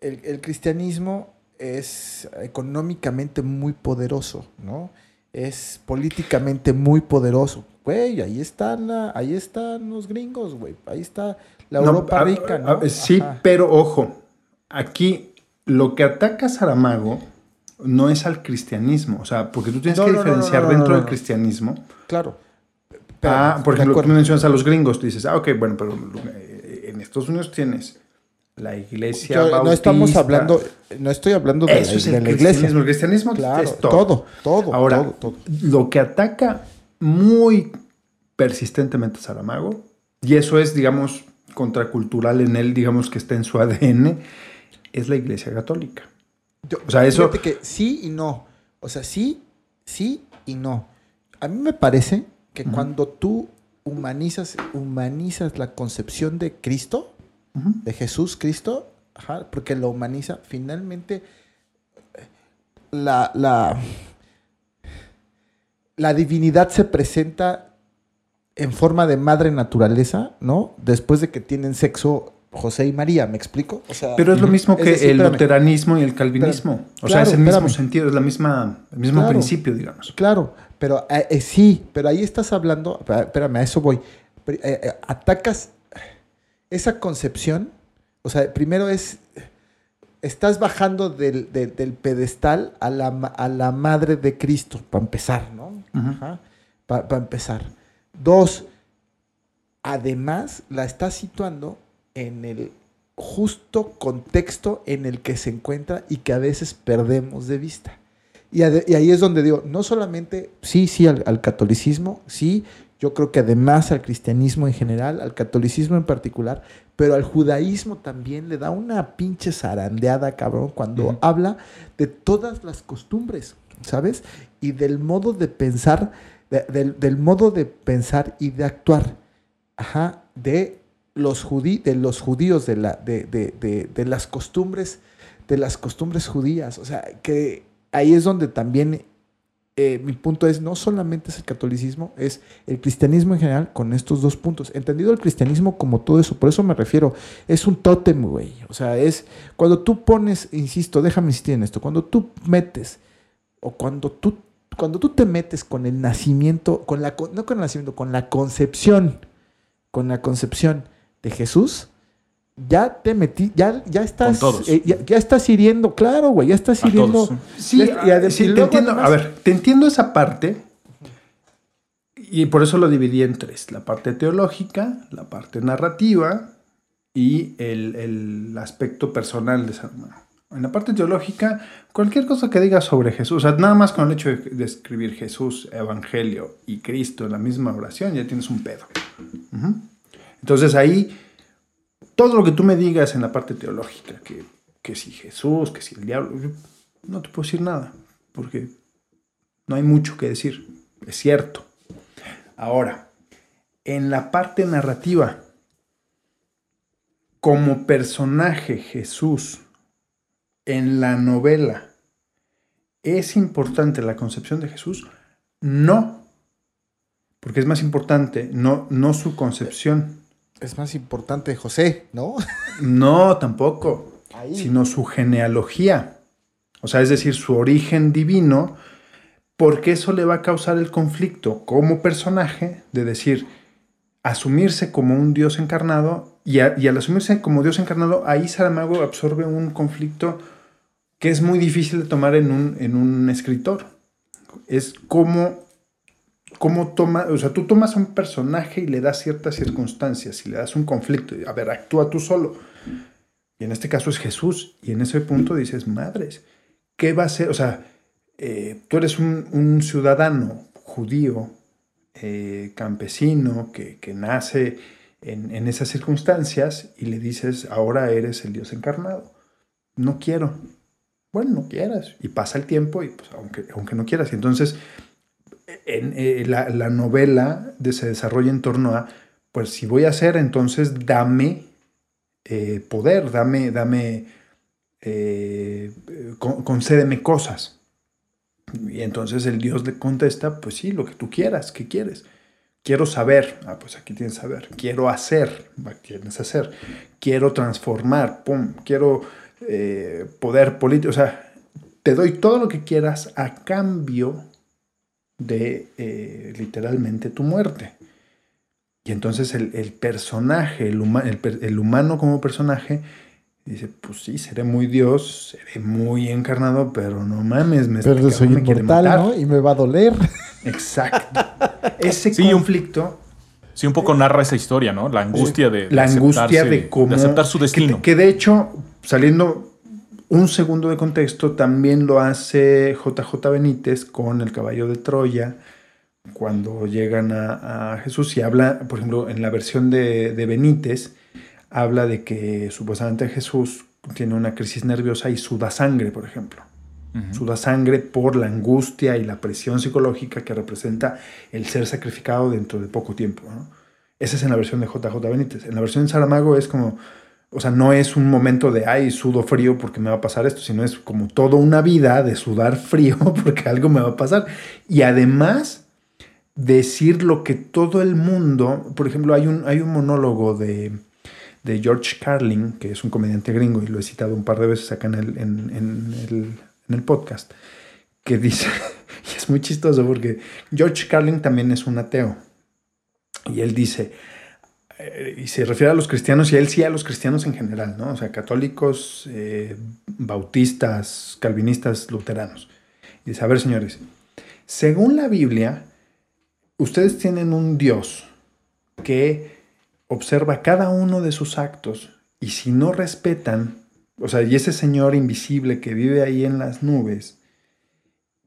S10: El, el cristianismo es económicamente muy poderoso, ¿no? Es políticamente muy poderoso. Güey, ahí están, la- ahí están los gringos, güey. Ahí está la
S2: No,
S10: Europa
S2: a-
S10: rica,
S2: a-
S10: ¿no?
S2: sí,
S10: Ajá.
S2: pero ojo, aquí lo que ataca Saramago no es al cristianismo, o sea, porque tú tienes
S10: No,
S2: que diferenciar
S10: no, no,
S2: dentro del cristianismo.
S10: Claro.
S2: Ah, por
S10: de
S2: ejemplo, tú mencionas a los gringos, tú dices, ah, ok, bueno, pero eh, en Estados Unidos tienes la iglesia
S10: Yo-
S2: bautista.
S10: no estamos hablando, no estoy hablando de,
S2: Eso
S10: la,
S2: es
S10: de
S2: el
S10: la iglesia.
S2: El cristianismo
S10: Claro,
S2: es todo.
S10: todo, todo,
S2: Ahora,
S10: todo, todo.
S2: lo que ataca muy persistentemente a Saramago, y eso es, digamos, contracultural en él, digamos que está en su ADN, es la iglesia católica.
S10: Yo-
S2: o sea, eso-
S10: fíjate que sí y no. O sea, sí, sí y no. A mí me parece que cuando tú humanizas, humanizas la concepción de Cristo, de Jesús Cristo, ajá, porque lo humaniza, finalmente la, la, la divinidad se presenta en forma de madre naturaleza, ¿no? Después de que tienen sexo José y María, ¿me explico? O sea,
S2: Pero es lo mismo que
S10: decir,
S2: el
S10: espérame.
S2: luteranismo y el calvinismo. o sea,
S10: Claro,
S2: es el mismo
S10: espérame.
S2: sentido, es la misma, el mismo
S10: Claro.
S2: principio, digamos.
S10: Claro, pero eh, eh, sí, pero ahí estás hablando, espérame, a eso voy. Eh, eh, atacas esa concepción, o sea, primero es, estás bajando del, del- del pedestal a la, a la madre de Cristo, para empezar, ¿no?
S2: Ujú.
S10: Para empezar. Dos, además la estás situando en el justo contexto en el que se encuentra y que a veces perdemos de vista. Y, ahí es donde digo, no solamente, sí, sí, al, al catolicismo, sí, yo creo que además al cristianismo en general, al catolicismo en particular, pero al judaísmo también le da una pinche zarandeada, cabrón, cuando habla de todas las costumbres, ¿sabes? Y del modo de pensar, de- del, del modo de pensar y de actuar, ajá, de los, judí- de los judíos, de, la, de, de- de- las costumbres, de las costumbres judías. O sea, que ahí es donde también eh, mi punto es, no solamente es el catolicismo, es el cristianismo en general con estos dos puntos. Entendido el cristianismo como todo eso, por eso me refiero, es un tótem, güey. O sea, es cuando tú pones, insisto, déjame insistir en esto, cuando tú metes o cuando tú, cuando tú te metes con el nacimiento, con la, no con el nacimiento, con la concepción, con la concepción de Jesús, ya te metí, ya, ya estás,
S11: Con todos.
S10: eh, ya, ya estás hiriendo, claro, güey, ya estás
S11: A
S10: hiriendo.
S11: todos.
S2: Sí,
S10: Ya- y
S2: ah,
S10: adem-
S2: sí, te entiendo.
S10: además-
S2: A ver, te entiendo esa parte. Y por eso lo dividí en tres. La parte teológica, la parte narrativa y el, el aspecto personal de San Juan. En la parte teológica, cualquier cosa que digas sobre Jesús, o sea, nada más con el hecho de, de escribir Jesús, Evangelio y Cristo en la misma oración, ya tienes un pedo. Entonces ahí, todo lo que tú me digas en la parte teológica, que, que si Jesús, que si el diablo, yo no te puedo decir nada, porque no hay mucho que decir, es cierto. Ahora, en la parte narrativa, como personaje Jesús en la novela, ¿es importante la concepción de Jesús? No, porque es más importante no, no su concepción.
S10: Es más importante José, ¿no?
S2: No, tampoco,
S10: Ahí.
S2: sino su genealogía. O sea, es decir, su origen divino, porque eso le va a causar el conflicto como personaje de decir, asumirse como un Dios encarnado, y, a- y al asumirse como Dios encarnado, ahí Saramago absorbe un conflicto que es muy difícil de tomar en un, en un escritor. Es como, como toma, o sea, tú tomas a un personaje y le das ciertas circunstancias y le das un conflicto. A ver, actúa tú solo. Y en este caso es Jesús. Y en ese punto dices, madres, ¿qué va a ser? O sea, eh, tú eres un, un ciudadano judío, eh, campesino, que, que nace en, en, esas circunstancias y le dices, ahora eres el Dios encarnado. No quiero. Bueno, no quieras. Y pasa el tiempo y pues, aunque, aunque no quieras. Y entonces en, eh, la, la, novela de, se desarrolla en torno a, pues si voy a hacer, entonces dame eh, poder, dame, dame, eh, con, concédeme cosas. Y entonces el Dios le contesta, pues sí, lo que tú quieras, ¿qué quieres? Quiero saber, ah, pues aquí tienes saber. Quiero hacer, tienes hacer. Quiero transformar, pum. Quiero poder político, o sea, te doy todo lo que quieras a cambio de eh, literalmente tu muerte. Y entonces el, el personaje, el, huma, el, el, humano como personaje, dice, pues sí, seré muy Dios, seré muy encarnado, pero no mames, me
S10: Pero
S2: este
S10: soy
S2: me
S10: inmortal. ¿no? Y me va a doler.
S2: Exacto. Ese
S11: Sí, un-
S2: conflicto,
S11: Sí, un poco narra esa historia, ¿no? La angustia de, de
S2: la angustia de cómo...
S11: aceptar su
S2: que-
S11: destino.
S2: Que, de hecho, saliendo un segundo de contexto, también lo hace JJ Benítez con El Caballo de Troya, cuando llegan a, a Jesús y habla, por ejemplo, en la versión de, de Benítez, habla de que supuestamente Jesús tiene una crisis nerviosa y suda sangre, por ejemplo. Suda sangre por la angustia y la presión psicológica que representa el ser sacrificado dentro de poco tiempo. ¿no? Esa es en la versión de JJ Benítez. En la versión de Saramago es como, o sea, no es un momento de, ay, sudo frío porque me va a pasar esto, sino es como toda una vida de sudar frío porque algo me va a pasar. Y además, decir lo que todo el mundo, por ejemplo, hay un, hay un monólogo de, de George Carlin, que es un comediante gringo, y lo he citado un par de veces acá en el, en, en el, en el podcast, que dice, y es muy chistoso porque George Carlin también es un ateo, y él dice, eh, y se refiere a los cristianos, y él sí a los cristianos en general, ¿no? O sea, católicos, eh, bautistas, calvinistas, luteranos. Y dice, a ver, señores, según la Biblia, ustedes tienen un Dios que observa cada uno de sus actos y si no respetan, o sea, y ese señor invisible que vive ahí en las nubes,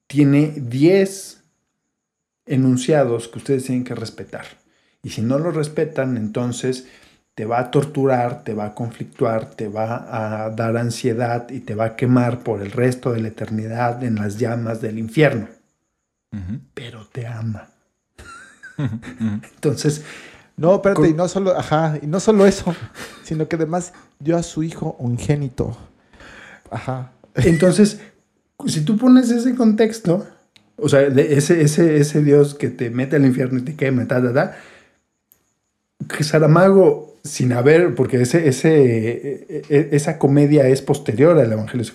S2: tiene 10 enunciados que ustedes tienen que respetar. Y si no lo respetan, entonces te va a torturar, te va a conflictuar, te va a dar ansiedad y te va a quemar por el resto de la eternidad en las llamas del infierno. Pero te ama. Entonces,
S10: No, espérate,
S2: Con-
S10: y no solo, ajá, y no solo eso, sino que además dio a su hijo ungénito. Ajá.
S2: Entonces, si tú pones ese contexto, o sea, de ese, ese, ese Dios que te mete al infierno y te quema, ta, ta, ta, Saramago, sin haber, porque ese, ese, e- e- esa comedia es posterior al Evangelio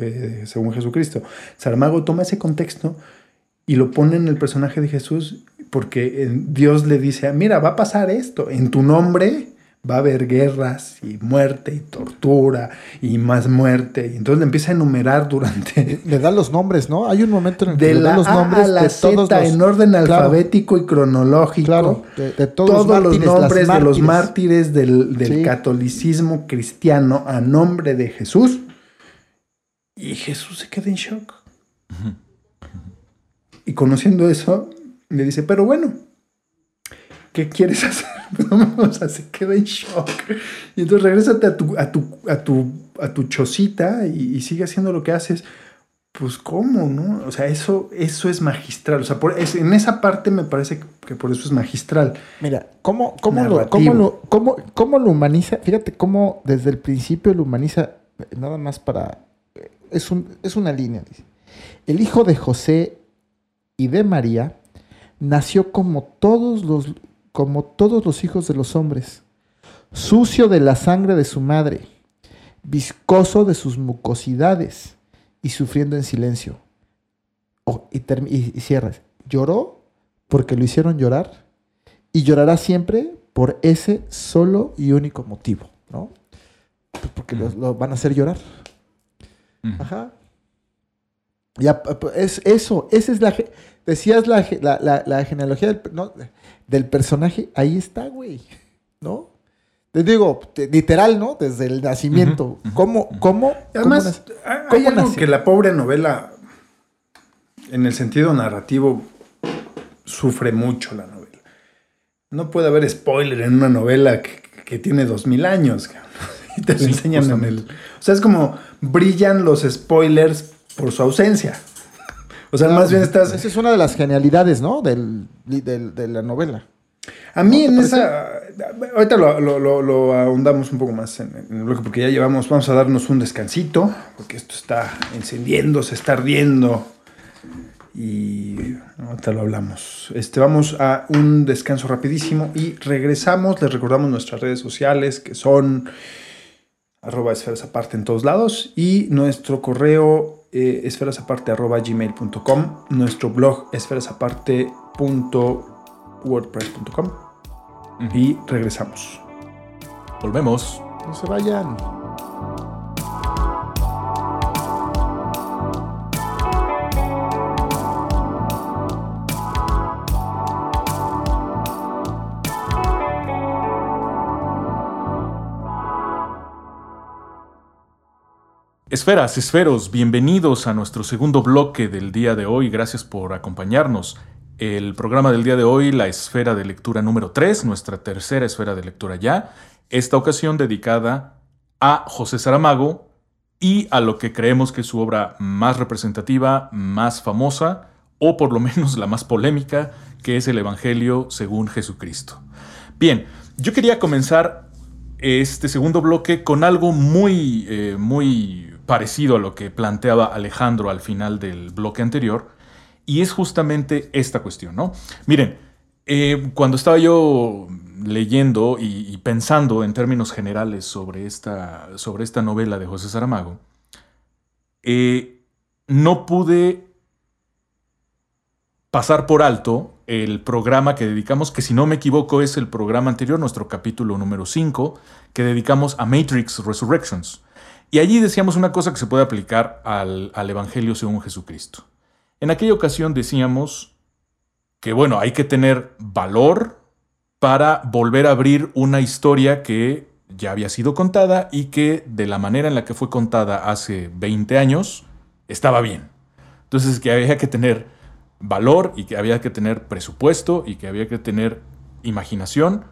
S2: eh, según Jesucristo, Saramago toma ese contexto y lo pone en el personaje de Jesús porque Dios le dice, mira, va a pasar esto, en tu nombre va a haber guerras y muerte y tortura y más muerte. Y entonces le empieza a enumerar durante...
S10: Le da los nombres, ¿no? Hay un momento en el que
S2: De
S10: le da
S2: la
S10: los
S2: A
S10: nombres
S2: a la
S10: de todos
S2: Z
S10: los,
S2: en orden
S10: Claro.
S2: alfabético y cronológico.
S10: Claro, de, de todos,
S2: Todos,
S10: los,
S2: los,
S10: mártires,
S2: nombres de los
S10: mártires.
S2: mártires del, del
S10: Sí.
S2: catolicismo cristiano a nombre de Jesús. Y Jesús se queda en shock. Y conociendo eso, le dice, pero bueno, ¿qué quieres hacer? No, o sea, se queda en shock. Y entonces regrésate a tu, a tu, a tu, a tu chocita y, y sigue haciendo lo que haces. Pues cómo, ¿no? O sea, eso, eso es magistral. O sea, por, es- en esa parte me parece que por eso es magistral.
S10: Mira, ¿cómo, cómo, lo, cómo, lo, cómo, cómo lo humaniza? Fíjate cómo desde el principio lo humaniza, eh, nada más para... eh, Es, un, es una línea, dice. El hijo de José y de María nació como todos los, como todos los hijos de los hombres, sucio de la sangre de su madre, viscoso de sus mucosidades y sufriendo en silencio. Oh, y, y- y cierras. Lloró porque lo hicieron llorar y llorará siempre por ese solo y único motivo, ¿no? Pues porque lo, lo van a hacer llorar. Ajá. Ya, es eso, esa es la, decías la, la, la- la genealogía del, no, del personaje, ahí está, güey, ¿no? Te digo, te- literal, ¿no? Desde el nacimiento. ¿Cómo, cómo,
S2: Además,
S10: cómo nace?
S2: hay
S10: ¿Cómo
S2: algo
S10: nació?
S2: que la pobre novela, en el sentido narrativo, sufre mucho la novela. No puede haber spoiler en una novela que, que tiene dos mil años. cabrón. Y te lo
S11: Sí,
S2: enseñan en el. O sea, es como brillan los spoilers por su ausencia. O sea, más bien estás.
S10: Esa es una de las genialidades, ¿no? Del, del- de la novela.
S2: A mí
S10: ¿No te
S2: en
S10: parece?
S2: esa. Ahorita lo, lo- lo- lo ahondamos un poco más en, en el bloque porque ya llevamos. Vamos a darnos un descansito porque esto está encendiendo, se está ardiendo. Y ahorita lo hablamos. Este, vamos a un descanso rapidísimo y regresamos. Les recordamos nuestras redes sociales que son arroba esferas aparte en todos lados y nuestro correo eh, esferasaparte arroba gmail.com, nuestro blog esferasaparte.wordpress.com y regresamos.
S11: Volvemos.
S10: No se vayan.
S11: Esferas, esferos, bienvenidos a nuestro segundo bloque del día de hoy. Gracias por acompañarnos. El programa del día de hoy, la esfera de lectura número 3, nuestra tercera esfera de lectura ya. Esta ocasión dedicada a José Saramago y a lo que creemos que es su obra más representativa, más famosa, o por lo menos la más polémica, que es el Evangelio según Jesucristo. Bien, yo quería comenzar este segundo bloque con algo muy, eh, muy parecido a lo que planteaba Alejandro al final del bloque anterior, y es justamente esta cuestión, ¿no? Miren, eh, cuando estaba yo leyendo y, pensando en términos generales sobre esta, sobre esta novela de José Saramago, eh, no pude pasar por alto el programa que dedicamos, que si no me equivoco es el programa anterior, nuestro capítulo número 5, que dedicamos a Matrix Resurrections. Y allí decíamos una cosa que se puede aplicar al, al Evangelio según Jesucristo. En aquella ocasión decíamos que, bueno, hay que tener valor para volver a abrir una historia que ya había sido contada y que de la manera en la que fue contada hace 20 años estaba bien. Entonces que había que tener valor y que había que tener presupuesto y que había que tener imaginación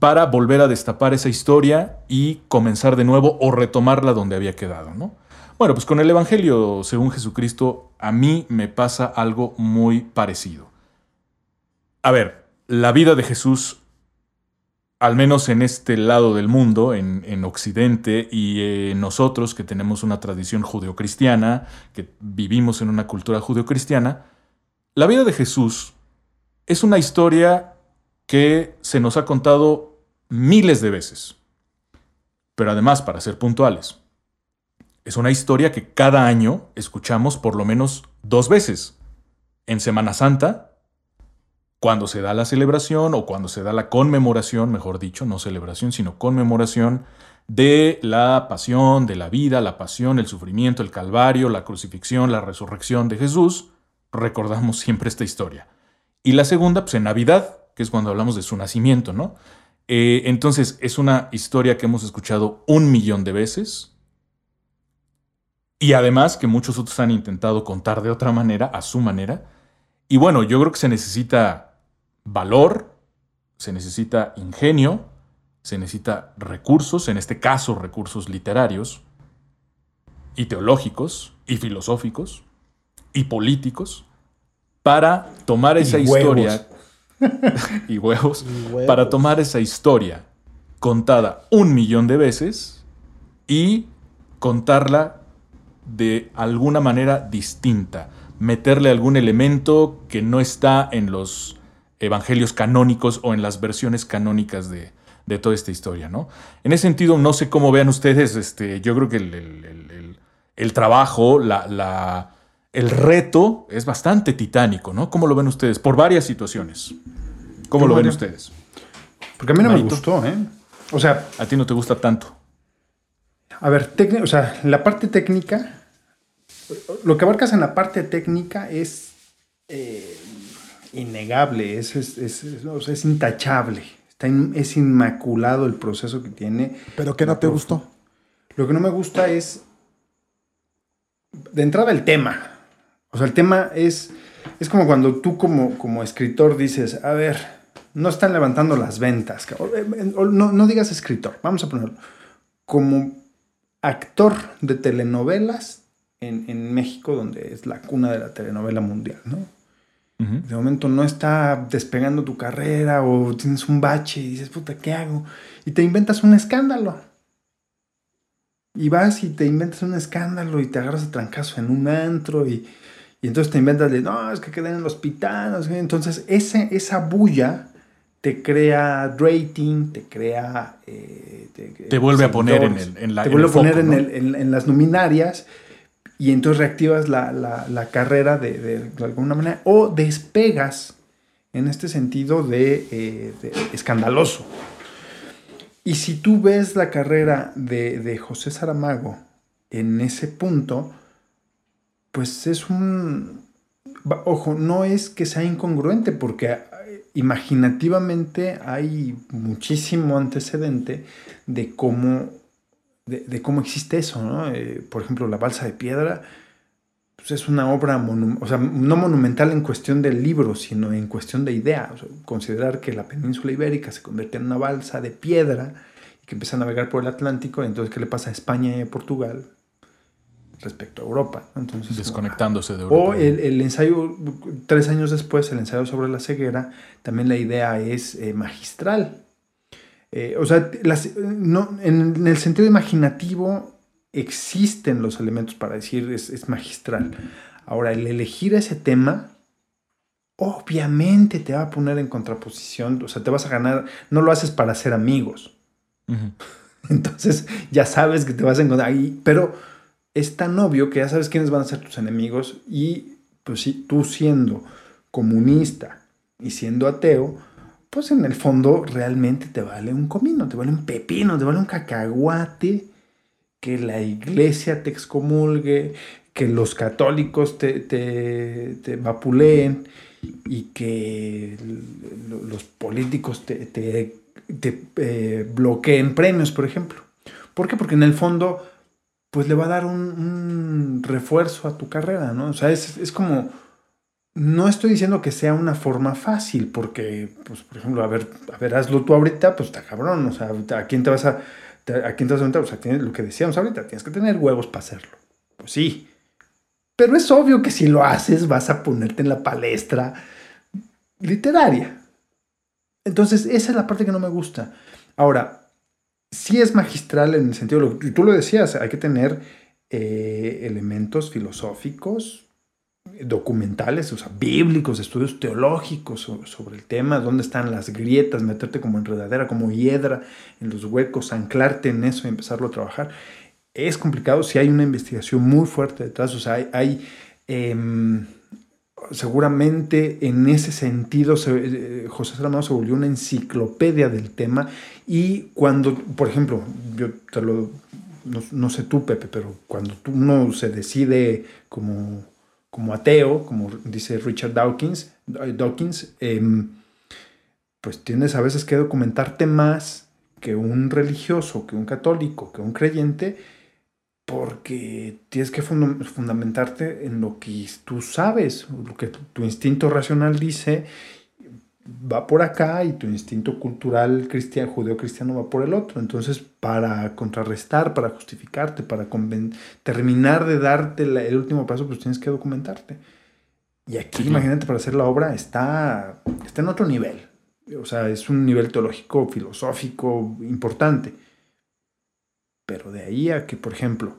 S11: para volver a destapar esa historia y comenzar de nuevo o retomarla donde había quedado, ¿no? Bueno, pues con el Evangelio según Jesucristo a mí me pasa algo muy parecido. A ver, la vida de Jesús, al menos en este lado del mundo, en, en Occidente, y eh, nosotros que tenemos una tradición judeocristiana, que vivimos en una cultura judeocristiana, la vida de Jesús es una historia que se nos ha contado miles de veces. Pero además, para ser puntuales, es una historia que cada año escuchamos por lo menos dos veces. En Semana Santa, cuando se da la celebración o cuando se da la conmemoración, mejor dicho, no celebración, sino conmemoración de la pasión, de la vida, la pasión, el sufrimiento, el calvario, la crucifixión, la resurrección de Jesús, recordamos siempre esta historia. Y la segunda, pues en Navidad, que es cuando hablamos de su nacimiento, ¿no? Eh, entonces, es una historia que hemos escuchado un millón de veces. Y además que muchos otros han intentado contar de otra manera, a su manera. Y bueno, yo creo que se necesita valor, se necesita ingenio, se necesita recursos, en este caso recursos literarios, y teológicos, y filosóficos, y políticos, para tomar esa
S2: Y
S11: historia y huevos,
S10: Y huevos.
S11: para tomar esa historia contada un millón de veces y contarla de alguna manera distinta, meterle algún elemento que no está en los evangelios canónicos o en las versiones canónicas de, de toda esta historia, ¿no? En ese sentido, no sé cómo vean ustedes, este, yo creo que el, el- el- el- el trabajo, la, la- el reto es bastante titánico, ¿no? ¿Cómo lo ven ustedes? Por varias situaciones. ¿Cómo lo ven ustedes?
S2: Porque a mí no me gustó, ¿eh? O sea,
S11: A ti no te gusta tanto.
S2: a ver, o sea, la parte técnica, lo que abarcas en la parte técnica es eh, innegable, es, es, es- es- o sea, es intachable, está in- es inmaculado el proceso que tiene.
S10: ¿Pero qué no te gustó?
S2: Lo que no me gusta es, de entrada, el tema. O sea, el tema es, es como cuando tú como, como escritor dices, a ver, no están levantando las ventas. No, no digas escritor, vamos a ponerlo. Como actor de telenovelas en, en, México, donde es la cuna de la telenovela mundial, ¿no? De momento no está despegando tu carrera o tienes un bache y dices, puta, ¿qué hago? Y te inventas un escándalo. Y vas y te inventas un escándalo y te agarras a trancazo en un antro y, y entonces te inventas de, no, es que queden en el hospital. Entonces ese, esa bulla te crea rating, te crea...
S11: Eh, te, vuelve a poner en, el, en la...
S2: Te vuelve a poner en, en, las luminarias y entonces reactivas la, la, la carrera de, de, alguna manera o despegas en este sentido de, eh, de, escandaloso. Y si tú ves la carrera de, de José Saramago en ese punto, pues es un... Ojo, no es que sea incongruente porque imaginativamente hay muchísimo antecedente de cómo, de, cómo existe eso, ¿no? Eh, por ejemplo, la balsa de piedra pues es una obra, o sea, no monumental en cuestión del libro, sino en cuestión de idea. considerar que la península ibérica se convierte en una balsa de piedra y que empieza a navegar por el Atlántico, entonces, ¿qué le pasa a España y a Portugal? Respecto a Europa. Entonces,
S11: Desconectándose de Europa.
S2: O el, ensayo, tres años después, el ensayo sobre la ceguera, también la idea es eh, magistral. Eh, o sea, no, en, el sentido imaginativo existen los elementos para decir es, es magistral. Ahora, el elegir ese tema, obviamente te va a poner en contraposición, o sea, te vas a ganar, no lo haces para ser amigos. Entonces, ya sabes que te vas a encontrar ahí, pero es tan obvio que ya sabes quiénes van a ser tus enemigos y pues si tú siendo comunista y siendo ateo, pues en el fondo realmente te vale un comino, te vale un pepino, te vale un cacahuate que la iglesia te excomulgue, que los católicos te, te, vapuleen y que los políticos te, te eh, bloqueen premios, por ejemplo. ¿Por qué? Porque en el fondo pues le va a dar un, refuerzo a tu carrera, ¿no? O sea, es, como, no estoy diciendo que sea una forma fácil, porque, pues, por ejemplo, a ver, a ver, hazlo tú ahorita, pues está cabrón, o sea, ¿a quién te vas a, a quién te vas a O sea, tienes, lo que decíamos ahorita, tienes que tener huevos para hacerlo. Pues sí, pero es obvio que si lo haces vas a ponerte en la palestra literaria. Entonces, esa es la parte que no me gusta. Ahora, sí es magistral en el sentido, tú lo decías, hay que tener eh, elementos filosóficos, documentales, o sea, bíblicos, estudios teológicos sobre, el tema, dónde están las grietas, meterte como enredadera, como hiedra en los huecos, anclarte en eso y empezarlo a trabajar. Es complicado si hay una investigación muy fuerte detrás, o sea, hay, em, seguramente en ese sentido eh, José Saramago se volvió una enciclopedia del tema y cuando, por ejemplo, yo te lo, no, sé tú Pepe, pero cuando uno se decide como, como ateo, como dice Richard Dawkins, Dawkins em, pues tienes a veces que documentarte más que un religioso, que un católico, que un creyente, porque tienes que fundamentarte en lo que tú sabes, lo que tu instinto racional dice va por acá y tu instinto cultural cristiano, judeo-cristiano va por el otro. Entonces, para contrarrestar, para justificarte, para terminar de darte el último paso, pues tienes que documentarte. Y aquí, imagínate, para hacer la obra está, está en otro nivel. O sea, es un nivel teológico, filosófico importante. Pero de ahí a que, por ejemplo,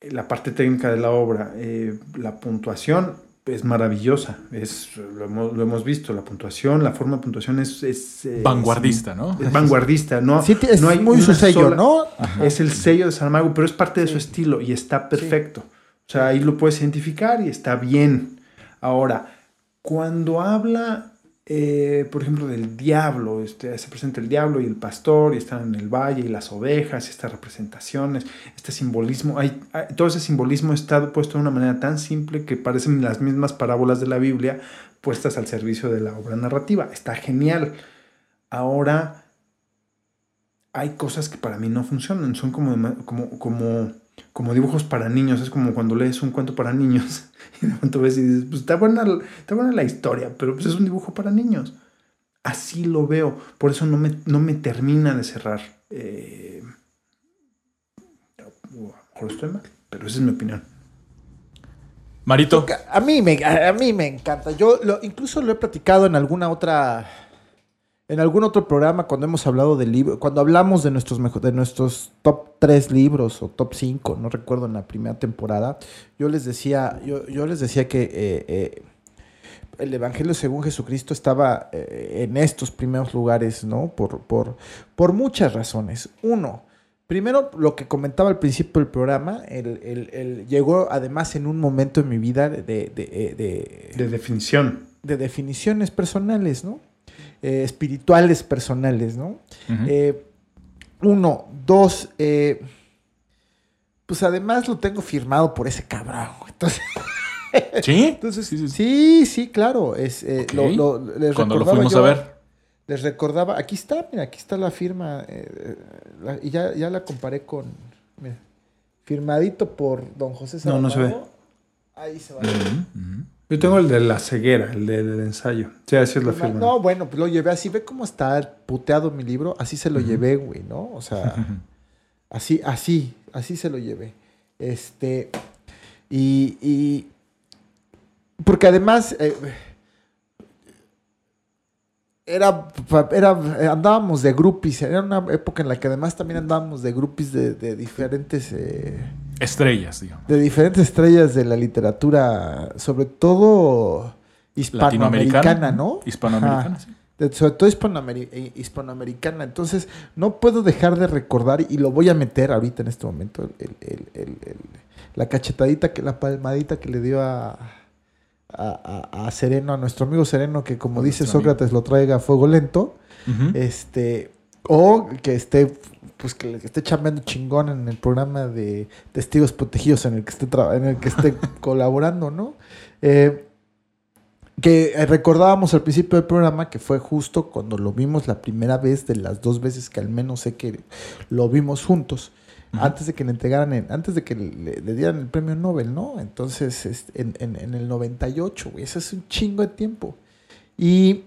S2: la parte técnica de la obra, eh, la puntuación es maravillosa, es, lo, hemos, visto, la puntuación, la forma de puntuación es... es
S11: vanguardista, ¿no?
S2: Es vanguardista, no,
S10: es
S2: no hay
S10: muy su sello, ¿no?
S2: Es el sello de Saramago, pero es parte de su estilo y está perfecto. O sea, ahí lo puedes identificar y está bien. Ahora, cuando habla eh, por ejemplo, del diablo, este, se presenta el diablo y el pastor, y están en el valle, y las ovejas, estas representaciones, este simbolismo, hay, todo ese simbolismo está puesto de una manera tan simple que parecen las mismas parábolas de la Biblia puestas al servicio de la obra narrativa. Está genial. Ahora, hay cosas que para mí no funcionan, son como, como, como como dibujos para niños. Es como cuando lees un cuento para niños y de pronto ves y dices, pues está buena, está buena la historia, pero pues es un dibujo para niños. Así lo veo. Por eso no me, no me termina de cerrar. Eh, a lo mejor estoy mal, pero esa es mi opinión.
S11: Marito.
S10: A mí me, a mí me encanta. Yo lo, incluso lo he platicado en alguna otra. En algún otro programa cuando hemos hablado de libros, cuando hablamos de nuestros mejo- de nuestros top 3 libros o top 5, no recuerdo en la primera temporada, yo les decía, yo, yo les decía que eh, eh, el Evangelio según Jesucristo estaba eh, en estos primeros lugares, ¿no? Por, por, por muchas razones. Uno, primero lo que comentaba al principio del programa, el, el- el- llegó además en un momento en mi vida de, de, de- de-
S2: De definición.
S10: de definiciones personales, ¿no? Eh, espirituales personales, ¿no? Eh, uno, dos, eh, pues además lo tengo firmado por ese cabrón. Entonces,
S11: ¿Sí?
S10: entonces
S11: Sí, sí,
S10: claro. Es, eh,
S11: Ok.
S10: lo- lo- les
S11: Cuando lo fuimos
S10: yo-
S11: a ver.
S10: Les recordaba, aquí está, mira, aquí está la firma. eh, la- y ya, ya la comparé con, mira, firmadito por don José
S2: No, no se ve.
S10: Saramago. Ahí se va.
S11: Ujú.
S2: Yo tengo el de la ceguera, el de- del ensayo. Sí, así es la
S10: Firma-. No, bueno, pues lo llevé así. Ve cómo está puteado mi libro. Así se lo llevé, güey, ¿no? O sea, así, así, así se lo llevé. Este. Y. y- porque además. eh, era, era, andábamos de groupies, era una época en la que además también andábamos de groupies de, de diferentes eh,
S11: Estrellas, digamos.
S10: de diferentes estrellas de la literatura, sobre todo hispanoamericana, ¿no?
S11: Hispanoamericana,
S10: Ajá.
S11: sí.
S10: De- sobre todo eh, hispanoamericana. Entonces, no puedo dejar de recordar, y lo voy a meter ahorita en este momento, el- el- el- el- la cachetadita, que, la palmadita que le dio a, a, a- Sereno, a nuestro amigo Sereno, que como dice Sócrates, lo traiga a fuego lento. Este, o que esté, pues que esté chambeando chingón en el programa de testigos protegidos en el que esté, en el que esté colaborando, ¿no? Eh, que eh, recordábamos al principio del programa que fue justo cuando lo vimos la primera vez de las dos veces que al menos sé que lo vimos juntos. Antes de que le entregaran, el- antes de que le, le dieran el premio Nobel, ¿no? Entonces, este, en, en- en el 98, güey, eso es un chingo de tiempo. Y,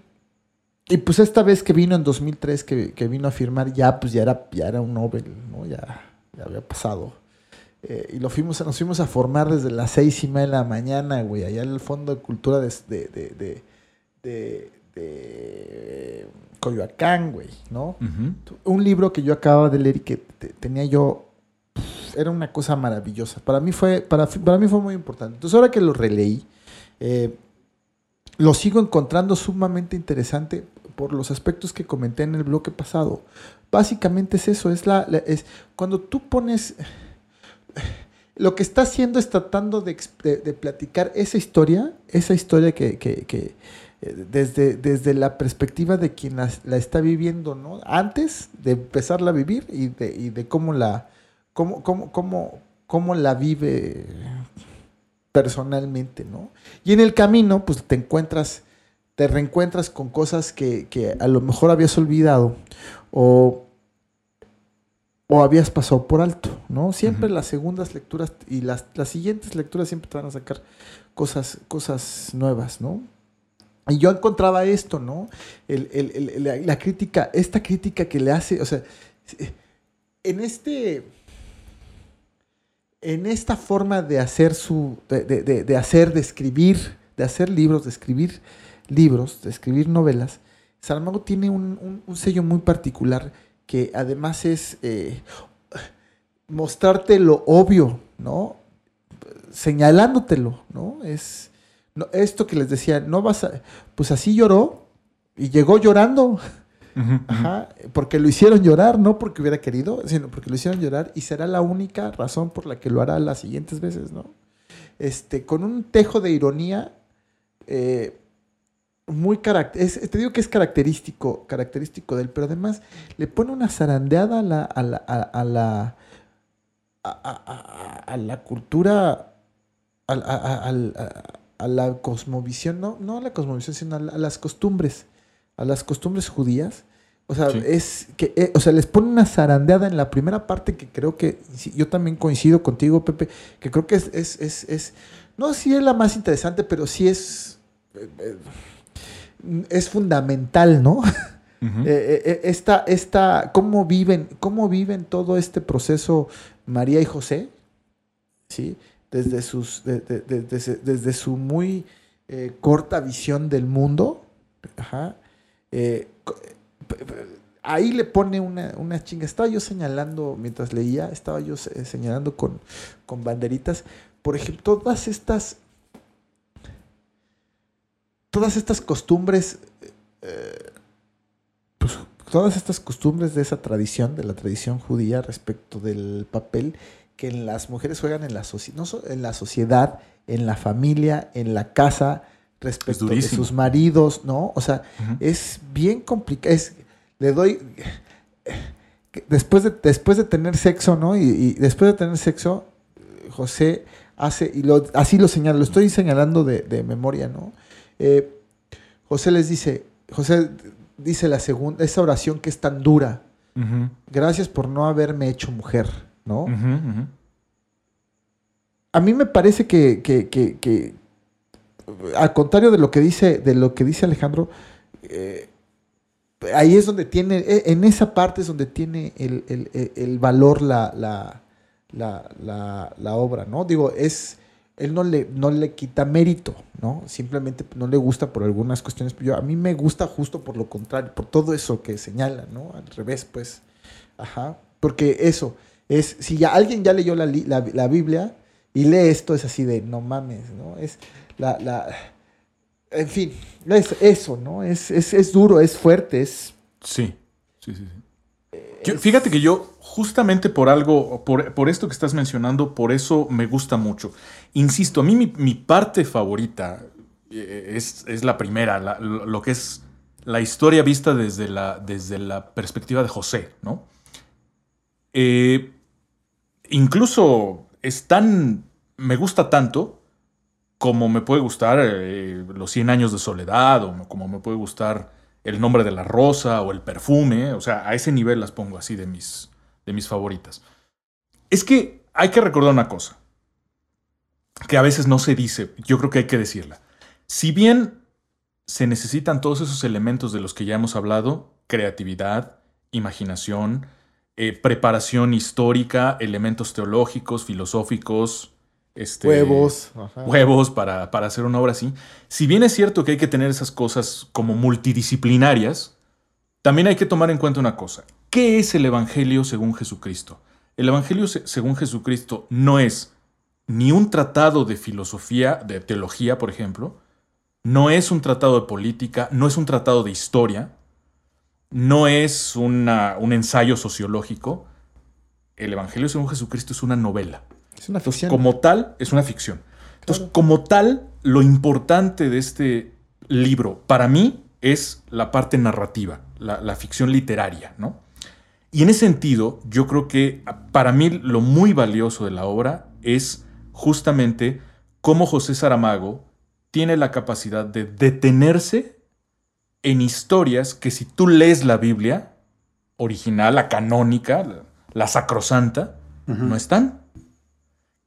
S10: y pues esta vez que vino en 2003, que, que vino a firmar, ya pues ya era, ya era un Nobel, ¿no? Ya, ya había pasado. Eh, y lo fuimos, nos fuimos a formar desde las seis y media de la mañana, güey, allá en el Fondo de Cultura de, de, de, de, Coyoacán, güey, ¿no? Un libro que yo acababa de leer y que te- tenía yo, era una cosa maravillosa. Para mí fue, para, para mí fue muy importante. Entonces ahora que lo releí, eh, lo sigo encontrando sumamente interesante por los aspectos que comenté en el bloque pasado. Básicamente es eso, es la, es cuando tú pones lo que está haciendo es tratando de, de- platicar esa historia, esa historia que, que- eh, desde, desde la perspectiva de quien la, la está viviendo, ¿no? Antes de empezarla a vivir y de, y de cómo la, cómo, cómo, cómo, cómo la vive personalmente, ¿no? Y en el camino, pues te encuentras, te reencuentras con cosas que, que a lo mejor habías olvidado o, o habías pasado por alto, ¿no? Siempre las segundas lecturas y las, las siguientes lecturas siempre te van a sacar cosas, cosas nuevas, ¿no? Y yo encontraba esto, ¿no? El- el- el- la, la crítica, esta crítica que le hace, o sea, en este, en esta forma de hacer su, de, de- de- hacer, de escribir, de hacer libros, de escribir libros, de escribir novelas, Saramago tiene un, un- un sello muy particular que además es eh, mostrarte lo obvio, ¿no? Señalándotelo, ¿no? Es no, esto que les decía, no vas a, pues así lloró y llegó llorando. Ajá, porque lo hicieron llorar, no porque hubiera querido, sino porque lo hicieron llorar y será la única razón por la que lo hará las siguientes veces, ¿no? Este, con un tejo de ironía eh, muy característico, te digo que es característico, característico de él, pero además le pone una zarandeada a la, a la, a, la, a, a- a- cultura, a, la cosmovisión, no, no a la cosmovisión, sino a las costumbres, a las costumbres judías. O sea,
S11: Sí.
S10: es que, eh, o sea, les pone una zarandeada en la primera parte que creo que, sí, yo también coincido contigo, Pepe, que creo que es, es, es, es- no si es la más interesante, pero sí es, eh, eh, es fundamental, ¿no? Eh, esta, esta, cómo viven, cómo viven todo este proceso María y José, ¿sí? Desde sus, de- de- de- desde, desde su muy eh, corta visión del mundo, ajá, eh, ahí le pone una, una chinga. Estaba yo señalando, mientras leía, estaba yo se- señalando con, con banderitas, por ejemplo, todas estas, todas estas costumbres, eh, pues, todas estas costumbres de esa tradición, de la tradición judía respecto del papel que las mujeres juegan en la, en la sociedad, en la familia, en la casa, respecto de sus maridos, ¿no? O sea, es bien complicado. Es, le doy. Después de, después de tener sexo, ¿no? Y, y después de tener sexo, José hace, y lo, así lo señala, lo estoy señalando de, de memoria, ¿no? Eh, José les dice, José dice la segunda, esa oración que es tan dura, gracias por no haberme hecho mujer, ¿no? A mí me parece que, que- que- que, al contrario de lo que dice, de lo que dice Alejandro, eh, ahí es donde tiene, eh, en esa parte es donde tiene el, el- el- valor la, la, la, la- obra, ¿no? Digo, es, él no le, no le quita mérito, ¿no? Simplemente no le gusta por algunas cuestiones, pero a mí me gusta justo por lo contrario, por todo eso que señala, ¿no? Al revés, pues, ajá, porque eso es, si ya alguien ya leyó la, la Biblia y lee esto, es así de, no mames, ¿no? Es la, la, en fin, es eso, ¿no? Es, es, es duro, es fuerte, es...
S11: Sí, sí, sí. sí. Yo- fíjate que yo, justamente por algo, por, por esto que estás mencionando, por eso me gusta mucho. Insisto, a mí mi, mi parte favorita eh, es, es la primera, la- lo que es la historia vista desde la, desde la perspectiva de José, ¿no? Eh, incluso es tan, me gusta tanto como me puede gustar eh, Los 100 años de soledad o como me puede gustar El nombre de la rosa o El perfume, o sea, a ese nivel las pongo así de mis, de mis favoritas. Es que hay que recordar una cosa, que a veces no se dice, yo creo que hay que decirla. Si bien se necesitan todos esos elementos de los que ya hemos hablado, creatividad, imaginación, eh, preparación histórica, elementos teológicos, filosóficos, este,
S10: Huevos. ajá.
S11: huevos para, para hacer una obra así. Si bien es cierto que hay que tener esas cosas como multidisciplinarias, también hay que tomar en cuenta una cosa. ¿Qué es el Evangelio según Jesucristo? El Evangelio se- según Jesucristo no es ni un tratado de filosofía, de teología, por ejemplo, no es un tratado de política, no es un tratado de historia, no es una- un ensayo sociológico. El Evangelio según Jesucristo es una novela.
S10: Es una ficción.
S11: Como tal, es una ficción. Entonces, como tal, lo importante de este libro, para mí, es la parte narrativa, la, la ficción literaria, ¿no? Y en ese sentido, yo creo que a- para mí lo muy valioso de la obra es justamente cómo José Saramago tiene la capacidad de detenerse en historias que si tú lees la Biblia original, la canónica, la, la sacrosanta, no están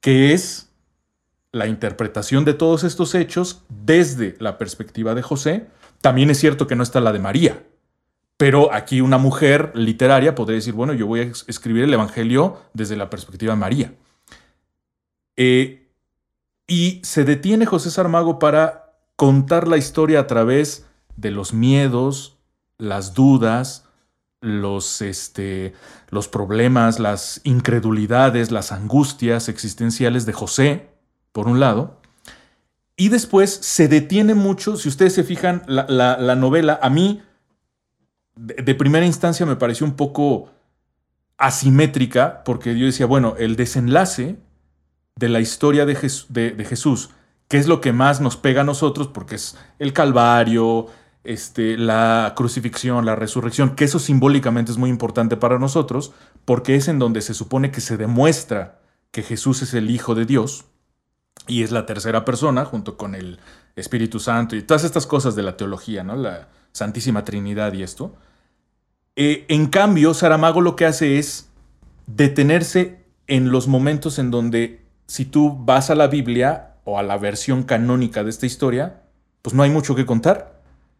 S11: que es la interpretación de todos estos hechos desde la perspectiva de José. También es cierto que no está la de María, pero aquí una mujer literaria podría decir, bueno, yo voy a es- escribir el Evangelio desde la perspectiva de María. Eh, y se detiene José Saramago para contar la historia a través de los miedos, las dudas, los, este, los problemas, las incredulidades, las angustias existenciales de José, por un lado. Y después se detiene mucho, si ustedes se fijan, la, la- la novela a mí, de, primera instancia me pareció un poco asimétrica, porque yo decía, bueno, el desenlace de la historia de, de- de Jesús, que es lo que más nos pega a nosotros, porque es el Calvario, este, la crucifixión, la resurrección, que eso simbólicamente es muy importante para nosotros, porque es en donde se supone que se demuestra que Jesús es el Hijo de Dios y es la tercera persona junto con el Espíritu Santo y todas estas cosas de la teología, ¿no? La Santísima Trinidad y esto. Eh, en cambio, Saramago lo que hace es detenerse en los momentos en donde si tú vas a la Biblia o a la versión canónica de esta historia, pues no hay mucho que contar.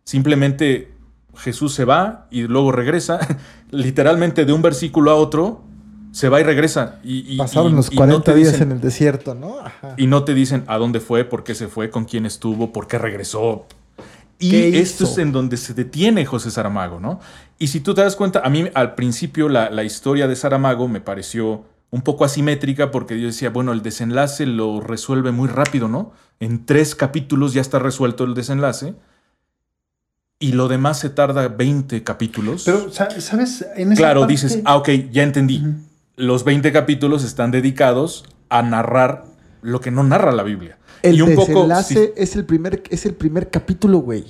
S11: Simplemente Jesús se va y luego regresa, literalmente de un versículo a otro, se va y regresa. Y,
S10: Pasaron los 40 días en el desierto, ¿no?
S11: Y no te dicen a dónde fue, por qué se fue, con quién estuvo, por qué regresó. Y esto es en donde se detiene José Saramago, ¿no? Y si tú te das cuenta, a mí al principio la, la historia de Saramago me pareció un poco asimétrica porque yo decía, bueno, el desenlace lo resuelve muy rápido, ¿no? En tres capítulos ya está resuelto el desenlace y lo demás se tarda 20 capítulos.
S2: Pero, ¿sabes?
S11: En esa claro, dices, ah, ok, ya entendí. Los 20 capítulos están dedicados a narrar lo que no narra la Biblia.
S10: El y un desenlace es, el primer, es el primer capítulo, güey.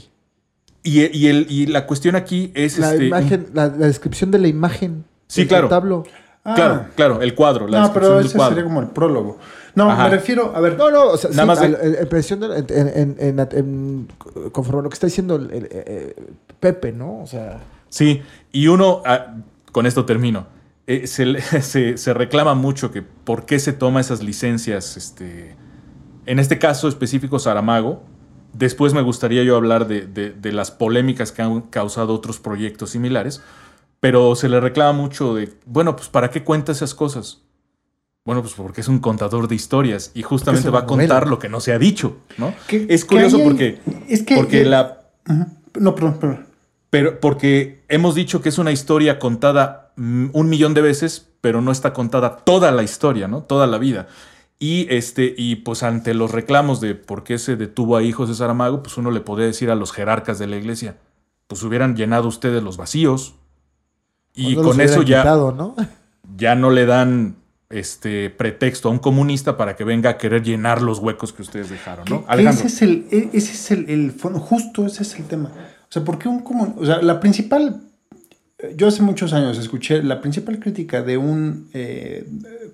S11: Y, y, el, y la cuestión aquí es...
S10: La
S11: este,
S10: imagen, la, descripción de la imagen.
S11: Sí, claro. Claro, ah. claro, el cuadro. La
S2: no, pero ese sería como el prólogo. No, me refiero, a ver.
S10: No, no, o sea, nada más. en, en, conforme a lo que está diciendo el, eh, Pepe, ¿no? O sea.
S11: Sí, y uno, ah, con esto termino. Eh, se, se, reclama mucho que por qué se toma esas licencias, este, en este caso específico Saramago. Después me gustaría yo hablar de, de las polémicas que han causado otros proyectos similares pero se le reclama mucho de, bueno, pues ¿para qué cuenta esas cosas? Bueno, pues porque es un contador de historias y justamente va a contar lo que no se ha dicho, ¿no? es curioso porque, es que, porque la...
S2: No, perdón, perdón.
S11: Pero porque hemos dicho que es una historia contada un millón de veces, pero no está contada toda la historia, ¿no? Toda la vida. Y, este, y pues ante los reclamos de por qué se detuvo a hijos de Saramago, pues uno le podría decir a los jerarcas de la iglesia, pues hubieran llenado ustedes los vacíos, y con eso ya, ¿no? ya no le dan este pretexto a un comunista para que venga a querer llenar los huecos que ustedes dejaron, ¿no?
S2: Ese es el, e, ese es el, fondo, justo ese es el tema. O sea, porque un comunista, o sea, la principal, yo hace muchos años escuché la principal crítica de un, eh,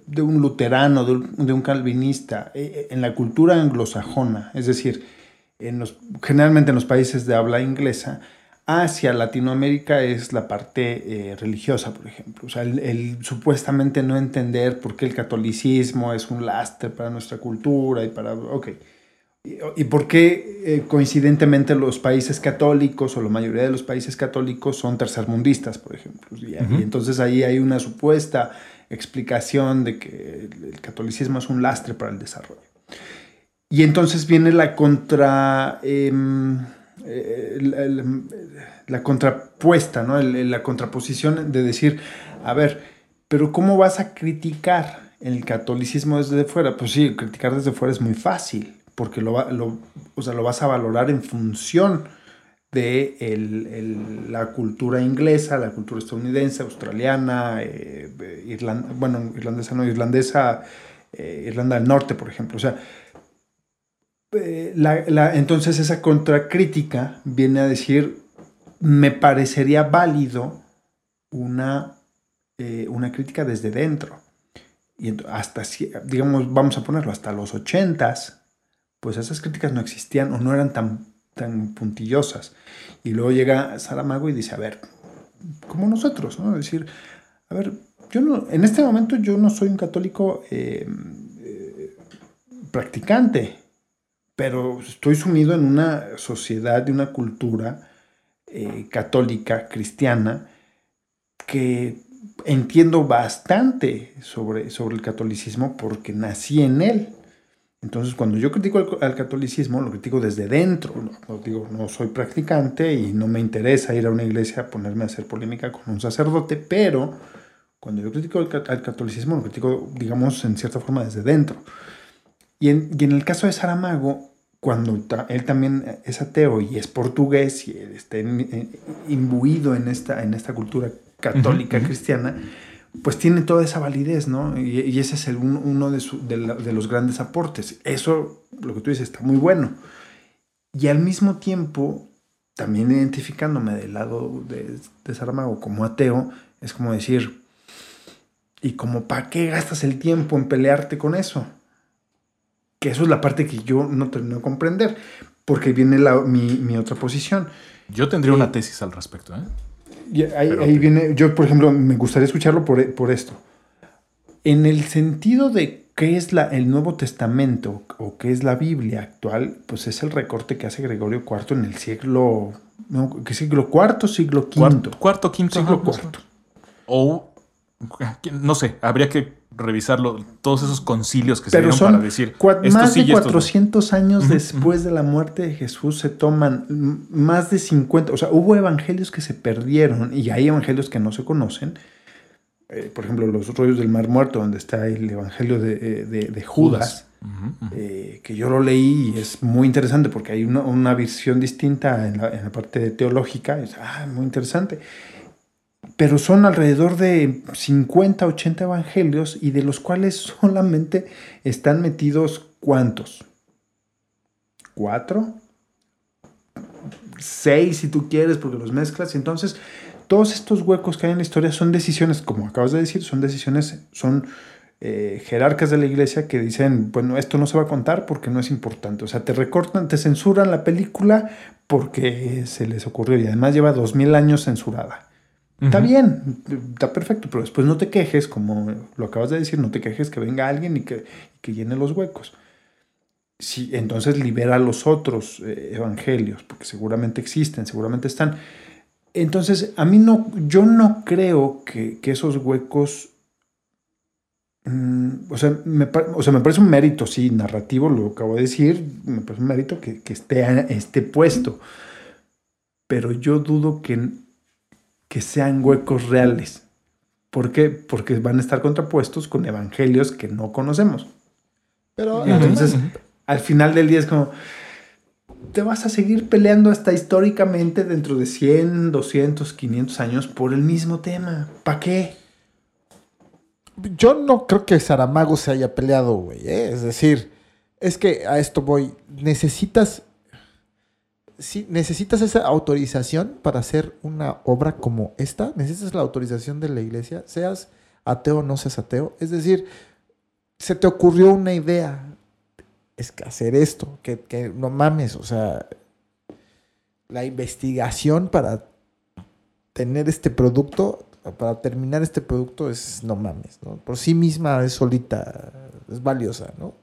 S2: de un luterano, de un, de un calvinista eh, en la cultura anglosajona, es decir, en los, generalmente en los países de habla inglesa, hacia Latinoamérica es la parte eh, religiosa, por ejemplo. O sea, el, supuestamente no entender por qué el catolicismo es un lastre para nuestra cultura y para... Ok. Y, por qué eh, coincidentemente los países católicos o la mayoría de los países católicos son tercermundistas, por ejemplo. Y, entonces ahí hay una supuesta explicación de que el, catolicismo es un lastre para el desarrollo. Y entonces viene la contra... Em, la contrapuesta, ¿no? la contraposición de decir, a ver, pero ¿cómo vas a criticar el catolicismo desde fuera? Pues sí, criticar desde fuera es muy fácil, porque lo, lo, o sea, lo vas a valorar en función de la cultura inglesa, la cultura estadounidense, australiana, eh, bueno, irlandesa no, irlandesa, eh, Irlanda del Norte, por ejemplo. O sea, eh, la, entonces esa contracrítica viene a decir, me parecería válido una, eh, una crítica desde dentro. Y hasta, digamos, vamos a ponerlo, hasta los ochentas, pues esas críticas no existían o no eran tan, tan puntillosas. Y luego llega Saramago y dice, a ver, como nosotros, ¿no? Es decir, a ver, yo no, en este momento yo no soy un católico eh, practicante, pero estoy sumido en una sociedad, de una cultura eh, católica, cristiana, que entiendo bastante sobre, sobre el catolicismo porque nací en él. Entonces, cuando yo critico al, catolicismo, lo critico desde dentro. No, digo, no soy practicante y no me interesa ir a una iglesia a ponerme a hacer polémica con un sacerdote, pero cuando yo critico al, catolicismo, lo critico, digamos, en cierta forma desde dentro. Y en, y en el caso de Saramago, cuando él también es ateo y es portugués y está imbuido en esta, en esta cultura católica cristiana, pues tiene toda esa validez, ¿no? Y, ese es el, uno de, de, los grandes aportes. Eso, lo que tú dices, está muy bueno. Y al mismo tiempo, también identificándome del lado de, de Saramago como ateo, es como decir, ¿y como para qué gastas el tiempo en pelearte con eso? Que eso es la parte que yo no termino de comprender, porque viene mi, otra posición.
S11: Yo tendría una tesis al respecto. ¿eh?
S2: Y ahí,
S11: Pero-
S2: ahí viene, yo por ejemplo, me gustaría escucharlo por, por esto. En el sentido de qué es la, el Nuevo Testamento o qué es la Biblia actual, pues es el recorte que hace Gregorio IV en el siglo, no, ¿qué siglo IV, siglo V?
S11: Cuarto, cuarto quinto.
S2: siglo
S11: ajá, más o
S2: IV.
S11: menos. O, no sé, habría que revisarlo, todos esos concilios que se dieron
S2: son
S11: para decir,
S2: más
S11: sí
S2: de
S11: y esto no.
S2: 400 años después de la muerte de Jesús se toman más de 50, o sea, hubo evangelios que se perdieron y hay evangelios que no se conocen. Eh, por ejemplo, los rollos del Mar Muerto, donde está el evangelio de, eh, de- de Judas, eh, que yo lo leí y es muy interesante porque hay una, una visión distinta en la, en la parte teológica, es ah, muy interesante. Pero son alrededor de 50, 80 evangelios y de los cuales solamente están metidos cuántos? ¿Cuatro? Seis si tú quieres porque los mezclas. Entonces todos estos huecos que hay en la historia son decisiones, como acabas de decir, son decisiones, son eh, jerarcas de la iglesia que dicen, bueno, esto no se va a contar porque no es importante. O sea, te recortan, te censuran la película porque se les ocurrió y además lleva dos mil años censurada. Está bien, está perfecto, pero después no te quejes, como lo acabas de decir, no te quejes que venga alguien y que, que llene los huecos. Sí, entonces libera los otros eh, evangelios, porque seguramente existen, seguramente están. Entonces, a mí no, yo no creo que, que esos huecos, mm, o, sea, me, o sea, me parece un mérito, sí, narrativo, lo acabo de decir, me parece un mérito que, que esté, esté puesto, pero yo dudo que, que sean huecos reales. ¿Por qué? Porque van a estar contrapuestos con evangelios que no conocemos.
S10: Pero
S2: entonces, al final del día es como, te vas a seguir peleando hasta históricamente dentro de 100, 200, 500 años por el mismo tema. ¿Para qué?
S10: Yo no creo que Saramago se haya peleado, güey. ¿eh? Es decir, es que a esto voy. Necesitas. Sí, necesitas esa autorización para hacer una obra como esta. Necesitas la autorización de la iglesia, seas ateo o no seas ateo. Es decir, se te ocurrió una idea. Es que hacer esto, que, que no mames, o sea, la investigación para tener este producto, para terminar este producto es, no mames, ¿no? Por sí misma es solita, es valiosa, ¿no?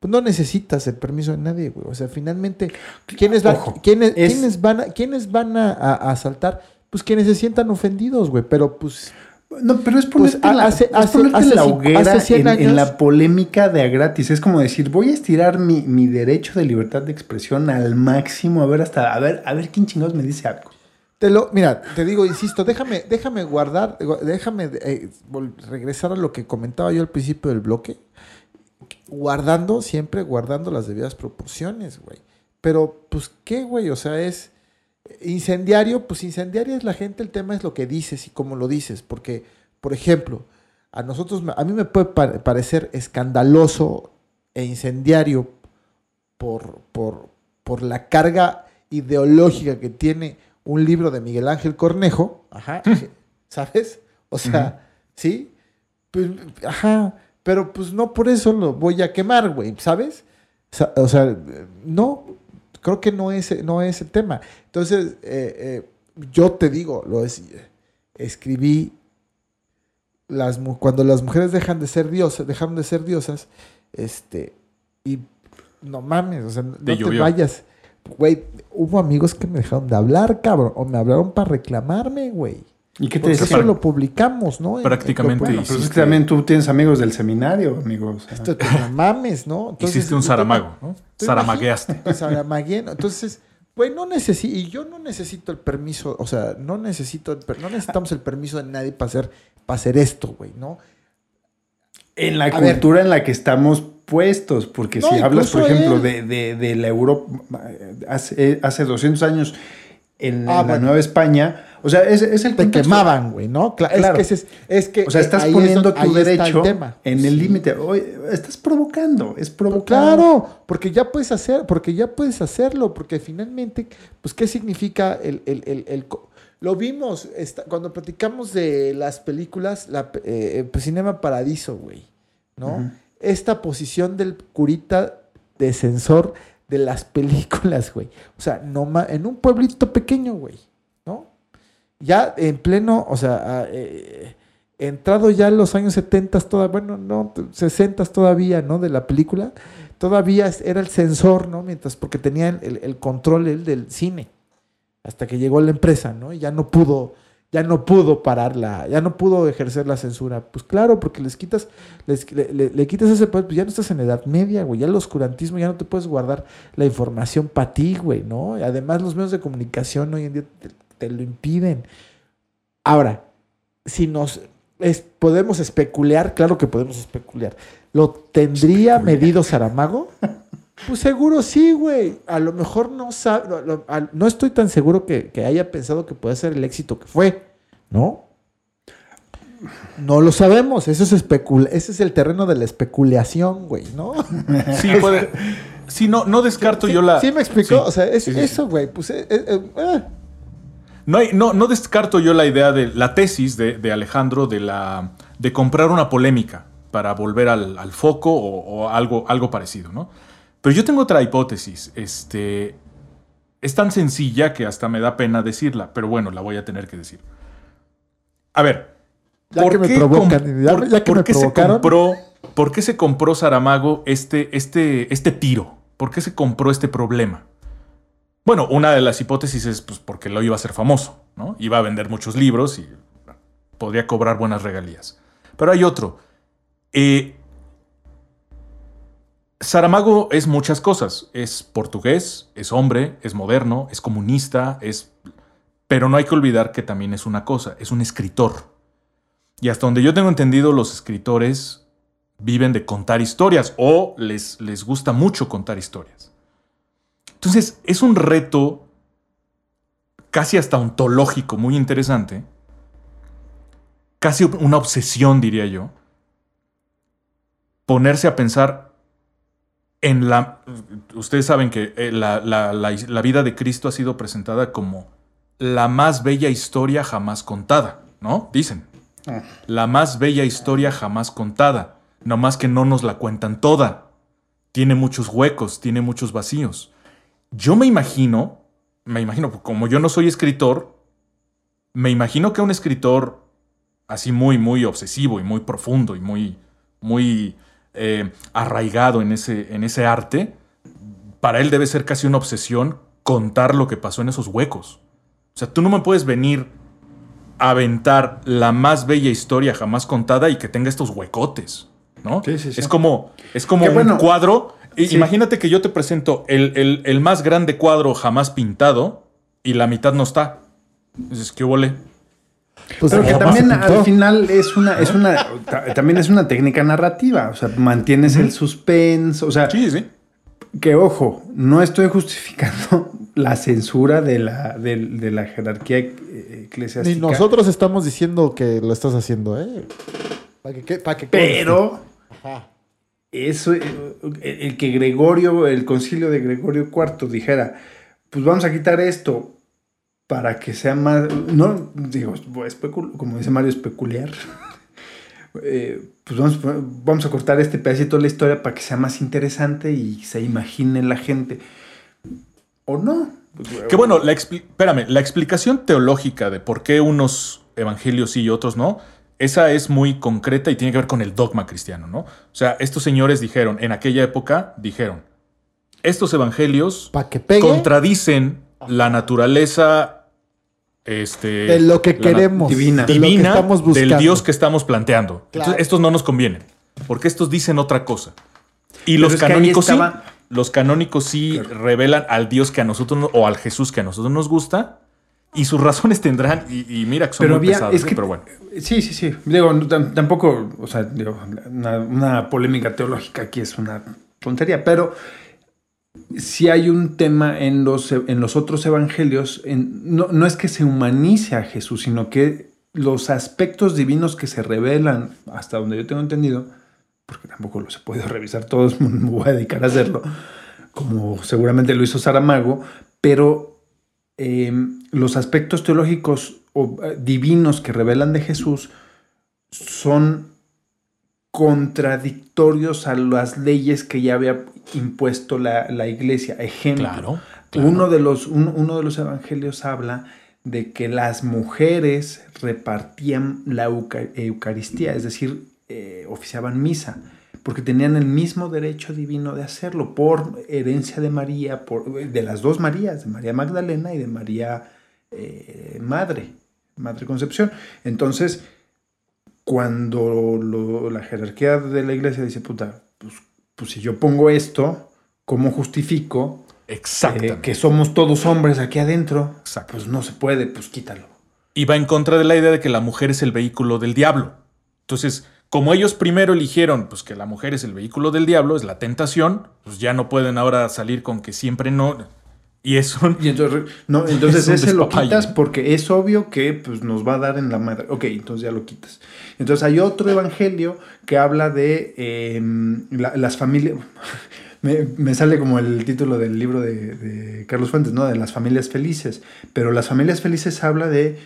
S10: Pues no necesitas el permiso de nadie, güey. O sea, finalmente, ¿quiénes, van-
S2: Ojo,
S10: quiénes,
S2: es-
S10: quiénes van, a, quiénes van a, asaltar? Pues quienes se sientan ofendidos, güey. Pero pues
S2: No, pero es
S10: Pues,
S2: ponerte, la,
S10: hace-
S2: es
S10: hace-
S2: ponerte
S10: hace
S2: la hoguera
S10: hace 100
S2: en, la polémica de a gratis. Es como decir, voy a estirar mi, mi derecho de libertad de expresión al máximo, a ver hasta, a ver, a ver quién chingados me dice algo.
S10: Te lo, mira, te digo, insisto, déjame, déjame guardar, déjame eh, regresar a lo que comentaba yo al principio del bloque. Guardando, siempre guardando las debidas proporciones, güey. Pero, pues, ¿qué, güey? O sea, es incendiario, pues incendiario es la gente, el tema es lo que dices y cómo lo dices. Porque, por ejemplo, a nosotros, a mí me puede pa- parecer escandaloso e incendiario por, por, por la carga ideológica que tiene un libro de Miguel Ángel Cornejo, ajá, ¿sabes? O sea, ¿sí? Pues, ajá, pero pues no por eso lo voy a quemar, güey, ¿sabes? O sea, no, creo que no es, no es el tema. Entonces, eh, eh, yo te digo, lo es, escribí las, cuando las mujeres dejan de ser diosas, dejaron de ser diosas, este, y no mames, o sea, no te
S11: llovió.
S10: vayas. Güey, hubo amigos que me dejaron de hablar, cabrón, o me hablaron para reclamarme, güey.
S2: ¿Y qué te
S10: Porque eso lo publicamos, ¿no? En- en-
S11: Prácticamente
S2: Bueno, pero es que también tú tienes amigos del seminario, amigos.
S10: Esto te no mames, ¿no? Entonces,
S11: Hiciste un saramago, ¿no?
S10: Saramagué, ¿no? Entonces, güey, no necesito, y yo no necesito el permiso, o sea, no necesito, no necesitamos el permiso de nadie para hacer, para hacer esto, güey, ¿no?
S2: En la
S10: A ver.
S2: cultura en la que estamos puestos, porque
S10: No,
S2: si hablas, por ejemplo, de, de- de la Europa, hace, hace 200 años en,
S10: Ah,
S2: en la. Nueva España, o sea, es, es el
S10: Te quemaban, güey, ¿no? Cla-
S2: Claro.
S10: Es que, ese es, es que
S2: O sea, estás poniendo tu
S10: el
S2: derecho en el
S10: Sí.
S2: límite. Estás provocando, es provocar.
S10: Claro, porque ya puedes hacer, porque ya puedes hacerlo, porque finalmente, pues, ¿qué significa el, el- el- lo vimos esta- cuando platicamos de las películas, la, eh, pues, Cinema Paradiso, güey, ¿no? Esta posición del curita de censor de las películas, güey. O sea, no en un pueblito pequeño, güey, ¿no? ya en pleno, o sea, eh, entrado ya en los años 70, todavía, bueno, no, 60 todavía, ¿no? De la película, todavía era el censor, ¿no? Mientras, porque tenía el, el control del cine, hasta que llegó la empresa, ¿no? Y ya no pudo, ya no pudo pararla, ya no pudo ejercer la censura. Pues claro, porque les quitas, les, le, le- le quitas ese poder, pues ya no estás en edad media, güey. Ya el oscurantismo, ya no te puedes guardar la información para ti, güey, ¿no? Además los medios de comunicación hoy en día te, te lo impiden. Ahora, si nos es- podemos especular, claro que podemos especular. ¿Lo tendría medido Saramago? Pues seguro sí, güey. A lo mejor no sabe, lo- no estoy tan seguro que, que haya pensado que puede ser el éxito que fue, ¿no? No lo sabemos. Eso es especula ese es el terreno de la especulación, güey, ¿no?
S11: Sí, puede. Sí, no, no descarto
S10: Sí,
S11: yo la.
S10: sí me explicó.
S11: Sí.
S10: O sea, es
S11: Sí,
S10: eso, güey. Pues eh, eh, eh.
S11: No, hay- no, no descarto yo la idea de la tesis de, de Alejandro de, la, de comprar una polémica para volver al, al foco o, o algo, algo parecido, ¿no? Pero yo tengo otra hipótesis. Este, es tan sencilla que hasta me da pena decirla, pero bueno, la voy a tener que decir. A ver.
S10: Ya que me provocan, ya-
S11: por-
S10: ya que
S11: por
S10: me
S11: qué se compró, ¿Por qué se compró Saramago este, este, este tiro? ¿Por qué se compró este problema? Bueno, una de las hipótesis es pues, porque lo iba a hacer famoso, ¿no? Iba a vender muchos libros y podría cobrar buenas regalías. Pero hay otro. Eh, Saramago es muchas cosas. Es portugués, es hombre, es moderno, es comunista, es... Pero no hay que olvidar que también es una cosa, es un escritor. Y hasta donde yo tengo entendido, los escritores viven de contar historias o les, les gusta mucho contar historias. Entonces, es un reto casi hasta ontológico, muy interesante, casi una obsesión, diría yo, ponerse a pensar en la... Ustedes saben que eh, la, la- la- la vida de Cristo ha sido presentada como la más bella historia jamás contada, ¿no? Dicen. La más bella historia jamás contada, no más que no nos la cuentan toda. Tiene muchos huecos, tiene muchos vacíos. Yo me imagino, me imagino, como yo no soy escritor, me imagino que un escritor así muy, muy obsesivo y muy profundo y muy, muy eh, arraigado en ese, en ese arte, para él debe ser casi una obsesión contar lo que pasó en esos huecos. O sea, tú no me puedes venir a aventar la más bella historia jamás contada y que tenga estos huecotes, ¿no?
S2: Sí, sí, sí.
S11: Es como, es como
S2: Qué
S11: un
S2: bueno.
S11: cuadro. Imagínate que yo te presento el, el- el más grande cuadro jamás pintado y la mitad no está. Dices, ¿qué huele?
S10: Pues
S2: Pero que también al final es una, es una, ta- también es una técnica narrativa. O sea, mantienes el suspense. O sea,
S11: Sí, sí.
S2: que ojo, no estoy justificando la censura de la, de, de la jerarquía e- eclesiástica.
S10: Ni nosotros estamos diciendo que lo estás haciendo, ¿eh? Para que, que- pa' que.
S2: Pero
S10: Ajá.
S2: eso, eh, el que Gregorio, el concilio de Gregorio IV dijera, pues vamos a quitar esto para que sea más, no, digo, como dice Mario, especular. Eh, pues vamos, vamos a cortar este pedacito de la historia para que sea más interesante y se imagine la gente. ¿O no?
S11: Que bueno, la, espérame, la explicación teológica de por qué unos evangelios sí y otros no, esa es muy concreta y tiene que ver con el dogma cristiano, ¿no? O sea, estos señores dijeron, en aquella época, dijeron, estos evangelios
S10: que
S11: contradicen la naturaleza este,
S10: De lo que queremos.
S2: divina.
S10: De lo que
S11: divina
S10: estamos buscando.
S11: del Dios que estamos planteando.
S10: Claro.
S11: Entonces, estos no nos convienen, porque estos dicen otra cosa. Y
S2: Pero
S11: los canónicos sí,
S2: estaba-
S11: los canónicos sí revelan al Dios que a nosotros no- o al Jesús que a nosotros nos gusta. Y sus razones tendrán, y, y mira que son
S2: Pero
S11: muy
S2: había- es
S11: ¿eh?
S2: que-
S11: pero bueno.
S2: Sí, sí, sí. Digo, no, tampoco, o sea, digo, una, una polémica teológica aquí es una tontería, pero sí hay un tema en los, en los otros evangelios, en- no, no es que se humanice a Jesús, sino que los aspectos divinos que se revelan, hasta donde yo tengo entendido, porque tampoco los he podido revisar todos, me voy a dedicar a hacerlo, como seguramente lo hizo Saramago, pero eh, los aspectos teológicos o eh, divinos que revelan de Jesús son contradictorios a las leyes que ya había impuesto la, la iglesia. Ejemplo,
S11: Claro, claro.
S2: Uno, de los, un- uno de los evangelios habla de que las mujeres repartían la euca- Eucaristía, es decir, eh, oficiaban misa, porque tenían el mismo derecho divino de hacerlo por herencia de María, por, de las dos Marías, de María Magdalena y de María eh, Madre, Madre Concepción. Entonces, cuando lo- la jerarquía de la iglesia dice, puta, pues, pues si yo pongo esto, ¿cómo justifico
S11: Exactamente.
S2: eh, que somos todos hombres aquí adentro? Pues no se puede, pues quítalo.
S11: Y va en contra de la idea de que la mujer es el vehículo del diablo. Entonces, como ellos primero eligieron pues, que la mujer es el vehículo del diablo, es la tentación, pues ya no pueden ahora salir con que siempre no. Y eso.
S2: Y entonces, no, entonces
S11: Es
S2: ese lo quitas porque es obvio que pues, nos va a dar en la madre. Ok, entonces ya lo quitas. Entonces hay otro evangelio que habla de eh, la- las familias. Me, me sale como el título del libro de, de Carlos Fuentes, ¿no? De las familias felices. Pero las familias felices habla de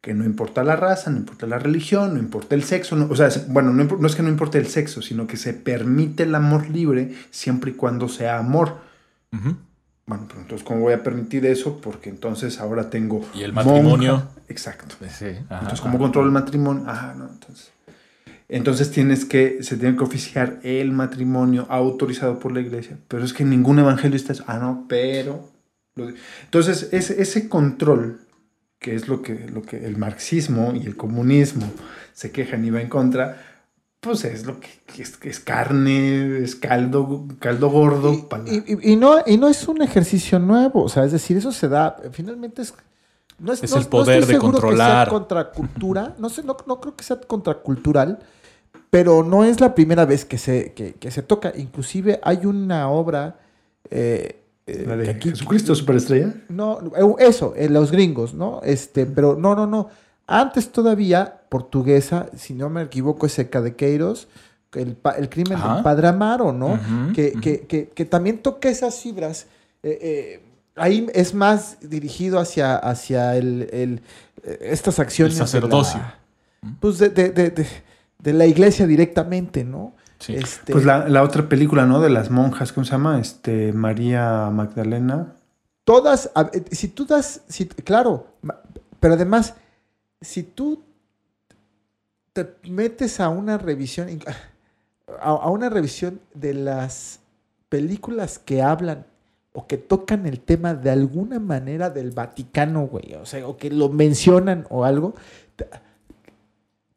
S2: que no importa la raza, no importa la religión, no importa el sexo. no- o sea, bueno, no, no es que no importe el sexo, sino que se permite el amor libre siempre y cuando sea amor.
S11: Ujú.
S2: Bueno, pero entonces, ¿cómo voy a permitir eso? Porque entonces ahora tengo.
S11: Y el matrimonio.
S2: monja. Exacto.
S11: Sí, ajá,
S2: entonces, ¿cómo
S11: ajá.
S2: controlo el matrimonio? Ah, no, entonces. Entonces tienes que, se tiene que oficiar el matrimonio autorizado por la iglesia. Pero es que ningún eso. Ah, no, pero. Entonces, ese, ese control, que es lo que, lo que el marxismo y el comunismo se quejan y va en contra, pues es lo que, que es, que es carne, es caldo, caldo gordo. para
S10: Y, y- y no, y no es un ejercicio nuevo, o sea, es decir, eso se da, finalmente es... No
S11: Es
S10: no-
S11: el
S10: no
S11: poder
S10: estoy
S11: de
S10: seguro
S11: controlar.
S10: Que sea contracultura, no, sé, no, no creo que sea contracultural, pero no es la primera vez que se, que, que se toca. Inclusive hay una obra... eh, eh,
S2: la de
S10: aquí-
S2: Jesucristo Superestrella.
S10: no, eh, eso, en los gringos, ¿no? Este, pero no, no, no. Antes todavía, portuguesa, si no me equivoco, es Seca de Queiros, el, pa- el crimen
S11: Ajá.
S10: del padre Amaro, ¿no? Que,
S11: ujú.
S10: que, que, que también toca esas fibras. eh, eh, ahí es más dirigido hacia, hacia el, el, eh, estas acciones. de la-
S11: sacerdocio.
S10: pues de, de, de, de- de la iglesia directamente, ¿no?
S11: Sí.
S10: Este,
S2: Pues la, la otra película, ¿no? De las monjas, ¿cómo se llama? Este, María Magdalena.
S10: todas, si tú das, si, claro, pero además, si tú te metes a una revisión, a una revisión de las películas que hablan o que tocan el tema de alguna manera del Vaticano, güey, o sea, o que lo mencionan o algo,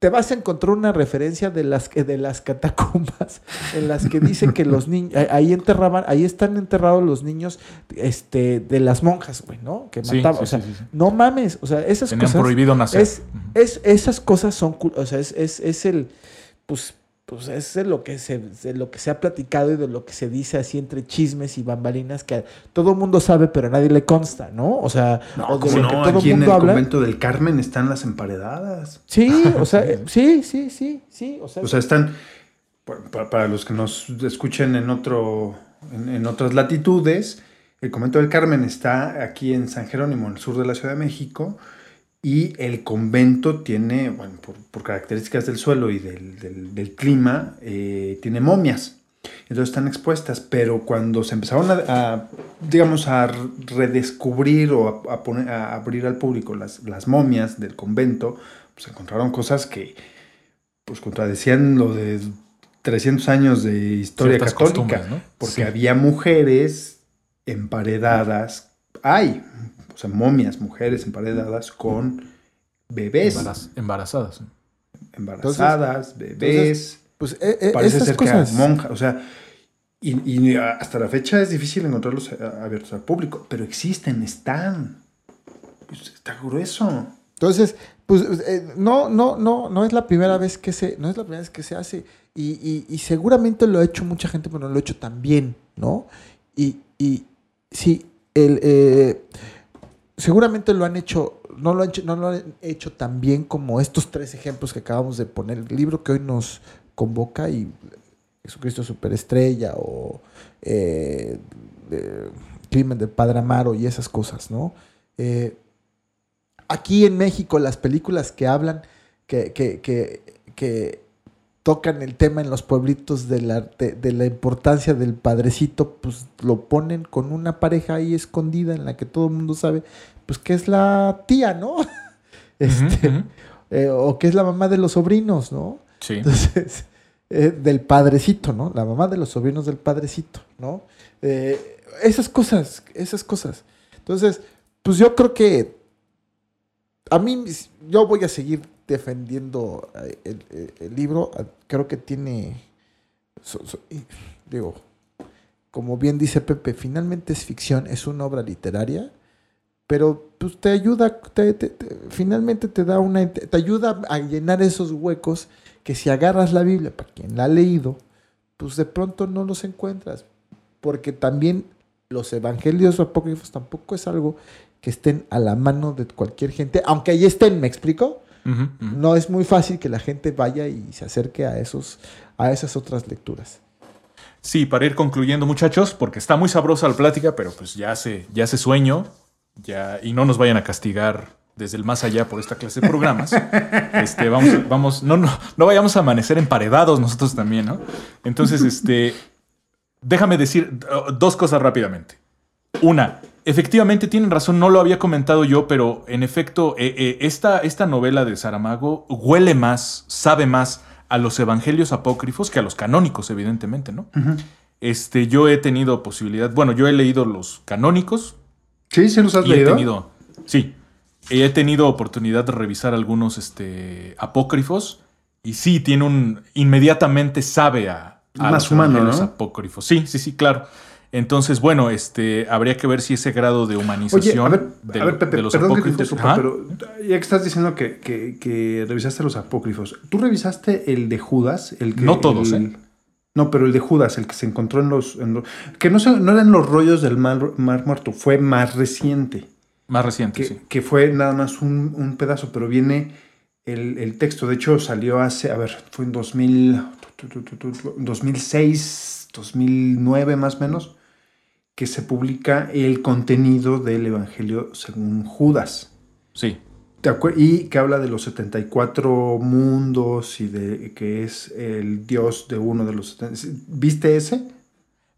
S10: te, vas a encontrar una referencia de las, que- de las catacumbas en las que dicen que los niños, ahí enterraban, ahí están enterrados los niños este, de las monjas, güey, ¿no? Que
S11: Sí,
S10: mataban,
S11: sí,
S10: o sea,
S11: sí,
S10: no mames, o sea, esas
S11: Tenían
S10: cosas...
S11: prohibido nacer.
S10: Es, es- esas cosas son, o sea, es, es, es el, pues, pues es de lo que se, de lo que se ha platicado y de lo que se dice así entre chismes y bambalinas que todo el mundo sabe pero a nadie le consta, ¿no? O sea, o de
S2: ¿Cómo
S10: lo que
S2: no?
S10: todo
S2: Aquí en el
S10: habla.
S2: convento del Carmen están las emparedadas.
S10: Sí, o sea, sí, sí, sí, sí, o sea,
S2: O sea, están, pa- pa- para, los que nos escuchen en, otro, en, en otras latitudes, el convento del Carmen está aquí en San Jerónimo, en el sur de la Ciudad de México, y el convento tiene, bueno, por, por características del suelo y del, del- del clima, eh, tiene momias. Entonces están expuestas, pero cuando se empezaron a, a, digamos, a redescubrir o a, a poner, a abrir al público las, las momias del convento, pues encontraron cosas que pues contradecían lo de 300 años de historia
S11: Ciertas
S2: católica,
S11: ¿no?
S2: porque
S11: Sí.
S2: había mujeres emparedadas, hay, o sea, momias, mujeres emparedadas con bebés,
S11: Embaraz- embarazadas.
S2: embarazadas, bebés,
S10: pues eh, eh,
S2: parece ser
S10: cosas.
S2: que monjas, o sea, y, y hasta la fecha es difícil encontrarlos eh, abiertos al público, pero existen, están, Pues está grueso.
S10: Entonces, pues eh, no, no, no, no es la primera vez que se, no es la primera vez que se hace. Y, y- y seguramente lo ha hecho mucha gente, pero no lo ha hecho tan bien, ¿no? Y, y sí, el, eh, seguramente lo han hecho, no lo han hecho, no lo han hecho tan bien como estos tres ejemplos que acabamos de poner. El libro que hoy nos convoca y Jesucristo Superestrella o eh, Crimen del Padre Amaro y esas cosas, ¿no? Eh, aquí en México las películas que hablan, que, que, que, que tocan el tema en los pueblitos de la, de la importancia del padrecito, pues lo ponen con una pareja ahí escondida en la que todo el mundo sabe, pues que es la tía, ¿no? Este, eh, o que es la mamá de los sobrinos, ¿no?
S11: Sí.
S10: Entonces, eh, del padrecito, ¿no? La mamá de los sobrinos del padrecito, ¿no? Eh, esas cosas, esas cosas. Entonces, pues yo creo que a mí, yo voy a seguir defendiendo el, el- el libro. Creo que tiene, so- so- y, digo, como bien dice Pepe, finalmente es ficción, es una obra literaria, pero pues te ayuda, te- te- te- finalmente te da una, te ayuda a llenar esos huecos que si agarras la Biblia, para quien la ha leído, pues de pronto no los encuentras, porque también los evangelios apócrifos tampoco es algo que estén a la mano de cualquier gente, aunque ahí estén, ¿me explico? No es muy fácil que la gente vaya y se acerque a esos, a esas otras lecturas.
S11: Sí, para ir concluyendo, muchachos, porque está muy sabrosa la plática, pero pues ya hace, ya hace sueño, ya, y no nos vayan a castigar desde el más allá por esta clase de programas. este, vamos, vamos, no, no, no vayamos a amanecer emparedados nosotros también, ¿no? Entonces, este, déjame decir uh, dos cosas rápidamente. Una, efectivamente tienen razón, no lo había comentado yo, pero en efecto, eh, eh, esta, esta novela de Saramago huele más, sabe más a los evangelios apócrifos que a los canónicos, evidentemente, ¿no? Este, yo he tenido posibilidad, bueno, yo he leído los canónicos
S2: Sí, sí los has
S11: y he
S2: leído.
S11: tenido, sí, he tenido oportunidad de revisar algunos este, apócrifos y sí, tiene un, inmediatamente sabe a, a
S2: Más
S11: los
S2: humano, ¿no?
S11: apócrifos. Sí, sí, sí, claro. Entonces, bueno, este, habría que ver si ese grado de
S2: Oye,
S11: humanización
S2: a ver,
S11: de,
S2: a ver, Pepe,
S11: de los
S2: perdón que te
S11: apócrifos.
S2: pero ya que estás diciendo que, que- que revisaste los apócrifos, ¿tú revisaste el de Judas? El que,
S11: No todos,
S2: el-
S11: ¿eh?
S2: No, pero el de Judas, el que se encontró en los... en los- que no, se- no eran los rollos del mar, mar muerto, fue más reciente.
S11: Más reciente,
S2: que,
S11: sí.
S2: que fue nada más un, un pedazo, pero viene el, el texto. De hecho, salió hace, a ver, fue en 2000, tu, tu, tu, tu, tu, 2006, 2009 más o menos, que se publica el contenido del Evangelio según Judas.
S11: Sí.
S2: ¿Te acuer- Y que habla de los 74 mundos y de que es el Dios de uno de los 70. ¿Viste ese?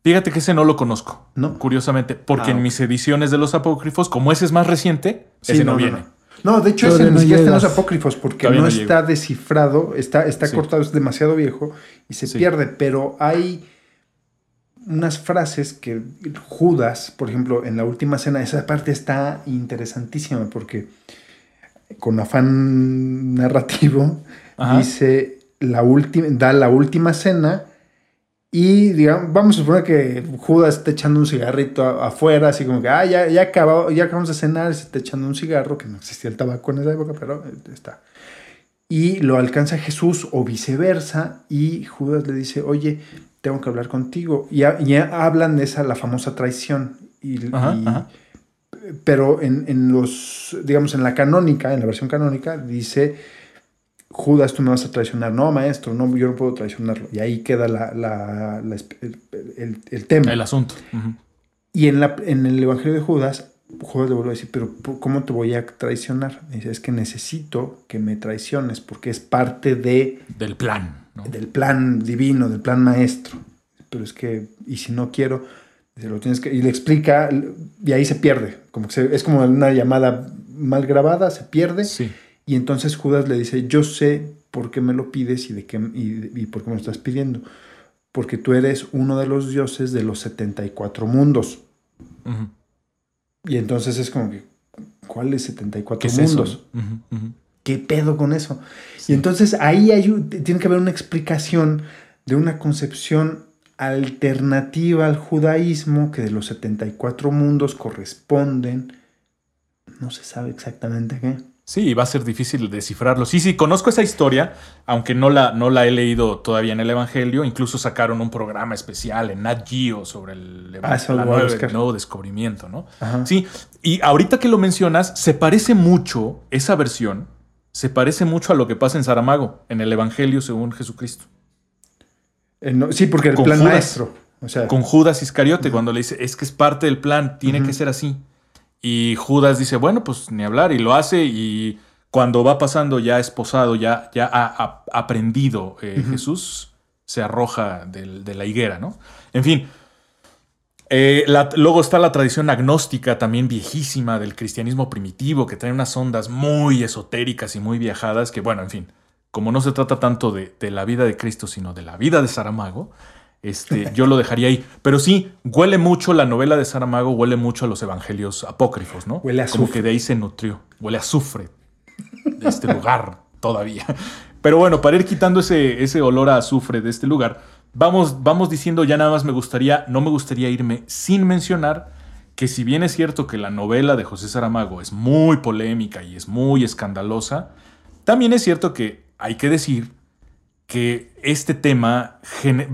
S11: Fíjate que ese no lo conozco,
S2: No.
S11: curiosamente, porque
S2: Ah,
S11: en mis ediciones de los apócrifos, como ese es más reciente,
S2: Sí,
S11: ese no,
S2: no, no,
S11: viene.
S2: no. No, de hecho, ese ni siquiera está en los apócrifos porque
S11: Todavía
S2: no,
S11: no
S2: está descifrado, está, está
S11: Sí.
S2: cortado, es demasiado viejo y se
S11: Sí.
S2: pierde. Pero hay unas frases que Judas, por ejemplo, en la última cena, esa parte está interesantísima porque con afán narrativo
S11: Ajá.
S2: dice la última, da la última cena. Y digamos, vamos a suponer que Judas está echando un cigarrito afuera, así como que, ah, ya, ya, acabó- ya acabamos de cenar, se está echando un cigarro, que no existía el tabaco en esa época, pero eh, está. Y lo alcanza Jesús o viceversa, y Judas le dice, oye, tengo que hablar contigo. Y, ha- y ha- hablan de esa, la famosa traición. Y,
S11: Ajá,
S2: y-
S11: ajá.
S2: Pero en, en los, digamos, en la canónica, en la versión canónica, dice, Judas, tú me vas a traicionar. No, maestro, no, yo no puedo traicionarlo. Y ahí queda la, la- el, el- el tema.
S11: El asunto. Ujú.
S2: Y en, la, en el Evangelio de Judas, Judas le vuelve a decir, pero ¿por- ¿cómo te voy a traicionar? Dice, es que necesito que me traiciones porque es parte de,
S11: Del plan. ¿no?
S2: del plan divino, del plan maestro. Pero es que, y si no quiero, dice, lo tienes que... Y le explica, y ahí se pierde. Como que se- es como una llamada mal grabada, se pierde.
S11: Sí.
S2: Y entonces Judas le dice, yo sé por qué me lo pides y, de qué, y, y por qué me lo estás pidiendo. Porque tú eres uno de los dioses de los 74 mundos.
S11: Ujú.
S2: Y entonces es como que, ¿cuáles 74
S11: ¿Qué es
S2: mundos? ¿Qué pedo con eso? Y entonces ahí hay, tiene que haber una explicación de una concepción alternativa al judaísmo que de los 74 mundos corresponden. No se sabe exactamente qué.
S11: Sí, va a ser difícil descifrarlo. Sí, sí, conozco esa historia, aunque no la, no la he leído todavía en el Evangelio. Incluso sacaron un programa especial en Nat Geo sobre el,
S2: Ah,
S11: la nueva- el nuevo descubrimiento, ¿no?
S2: Ajá.
S11: Sí, y ahorita que lo mencionas, se parece mucho, esa versión, se parece mucho a lo que pasa en Saramago, en el Evangelio según Jesucristo.
S2: Eh, no- sí, porque el
S11: Con
S2: plan
S11: Judas.
S2: maestro. O sea,
S11: Con Judas Iscariote, cuando le dice, es que es parte del plan, tiene que ser así. Y Judas dice, bueno, pues ni hablar, y lo hace, y cuando va pasando ya esposado, ya, ya ha, ha aprendido eh, Jesús, se arroja del- de la higuera, ¿no? En fin, Eh, la- luego está la tradición agnóstica, también viejísima, del cristianismo primitivo, que trae unas ondas muy esotéricas y muy viajadas, que bueno, en fin, como no se trata tanto de, de la vida de Cristo, sino de la vida de Saramago, este, yo lo dejaría ahí. Pero sí, huele mucho la novela de Saramago, huele mucho a los evangelios apócrifos, ¿no?
S2: Huele a
S11: Como
S2: azufre.
S11: que de ahí se nutrió. Huele a azufre de este lugar todavía. Pero bueno, para ir quitando ese, ese olor a azufre de este lugar, vamos, vamos diciendo ya nada más me gustaría, no me gustaría irme sin mencionar que si bien es cierto que la novela de José Saramago es muy polémica y es muy escandalosa, también es cierto que hay que decir que este tema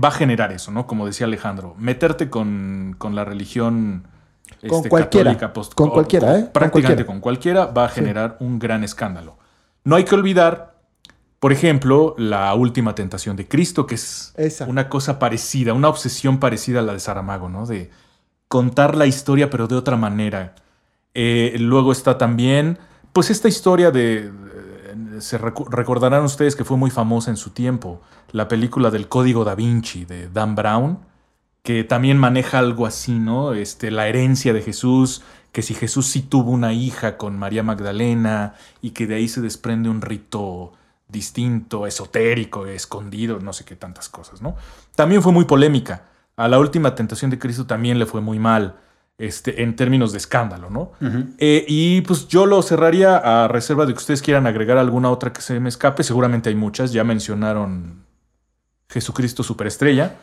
S11: va a generar eso, ¿no? Como decía Alejandro, meterte con, con la religión
S10: Con
S11: este,
S10: cualquiera,
S11: católica post-
S10: con cualquiera, ¿eh? Con
S11: Prácticamente
S10: cualquiera.
S11: con cualquiera va a generar un gran escándalo. No hay que olvidar, por ejemplo, la última tentación de Cristo, que es
S10: Esa.
S11: una cosa parecida, una obsesión parecida a la de Saramago, ¿no? De contar la historia pero de otra manera. Eh, luego está también, pues esta historia de, se recordarán ustedes que fue muy famosa en su tiempo, la película del Código da Vinci de Dan Brown, que también maneja algo así, ¿no? Este, la herencia de Jesús, que si Jesús sí tuvo una hija con María Magdalena y que de ahí se desprende un rito distinto, esotérico, escondido, no sé qué tantas cosas, ¿no? También fue muy polémica. A la última tentación de Cristo también le fue muy mal, este, en términos de escándalo, ¿no? Eh, y pues yo lo cerraría a reserva de que ustedes quieran agregar alguna otra que se me escape. Seguramente hay muchas. Ya mencionaron Jesucristo Superestrella.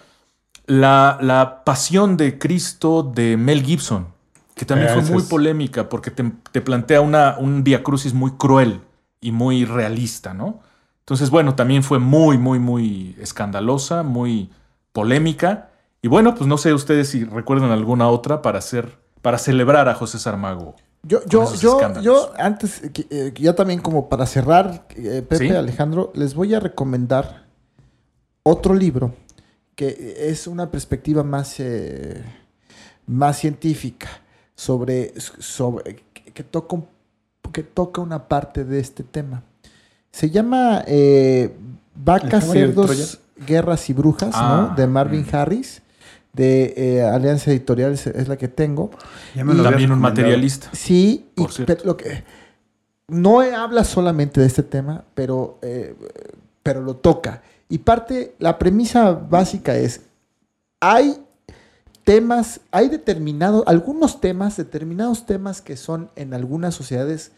S11: La, la pasión de Cristo de Mel Gibson, que también
S2: Eh,
S11: fue muy
S2: es-
S11: polémica porque te, te plantea una, un diacrucis muy cruel y muy realista, ¿no? Entonces, bueno, también fue muy, muy, muy escandalosa, muy polémica. Y bueno, pues no sé ustedes si recuerdan alguna otra para hacer, para celebrar a José Sarmago.
S10: Yo, yo, yo, yo antes, eh, ya también como para cerrar, eh, Pepe,
S11: Sí.
S10: Alejandro, les voy a recomendar otro libro que es una perspectiva más, eh, más científica sobre, sobre que, que toca, que toca una parte de este tema. Se llama eh, Vacas,
S2: ¿El caballo de
S10: Cerdos, Guerras y Brujas,
S11: Ah,
S10: ¿no? De Marvin
S11: mm.
S10: Harris, de eh, Alianza Editorial, es- es la que tengo.
S2: Ya me lo
S11: También un materialista.
S10: Sí, y- pero lo que, no habla solamente de este tema, pero, eh, pero lo toca. Y parte, la premisa básica es, hay temas, hay determinados, algunos temas, determinados temas que son en algunas sociedades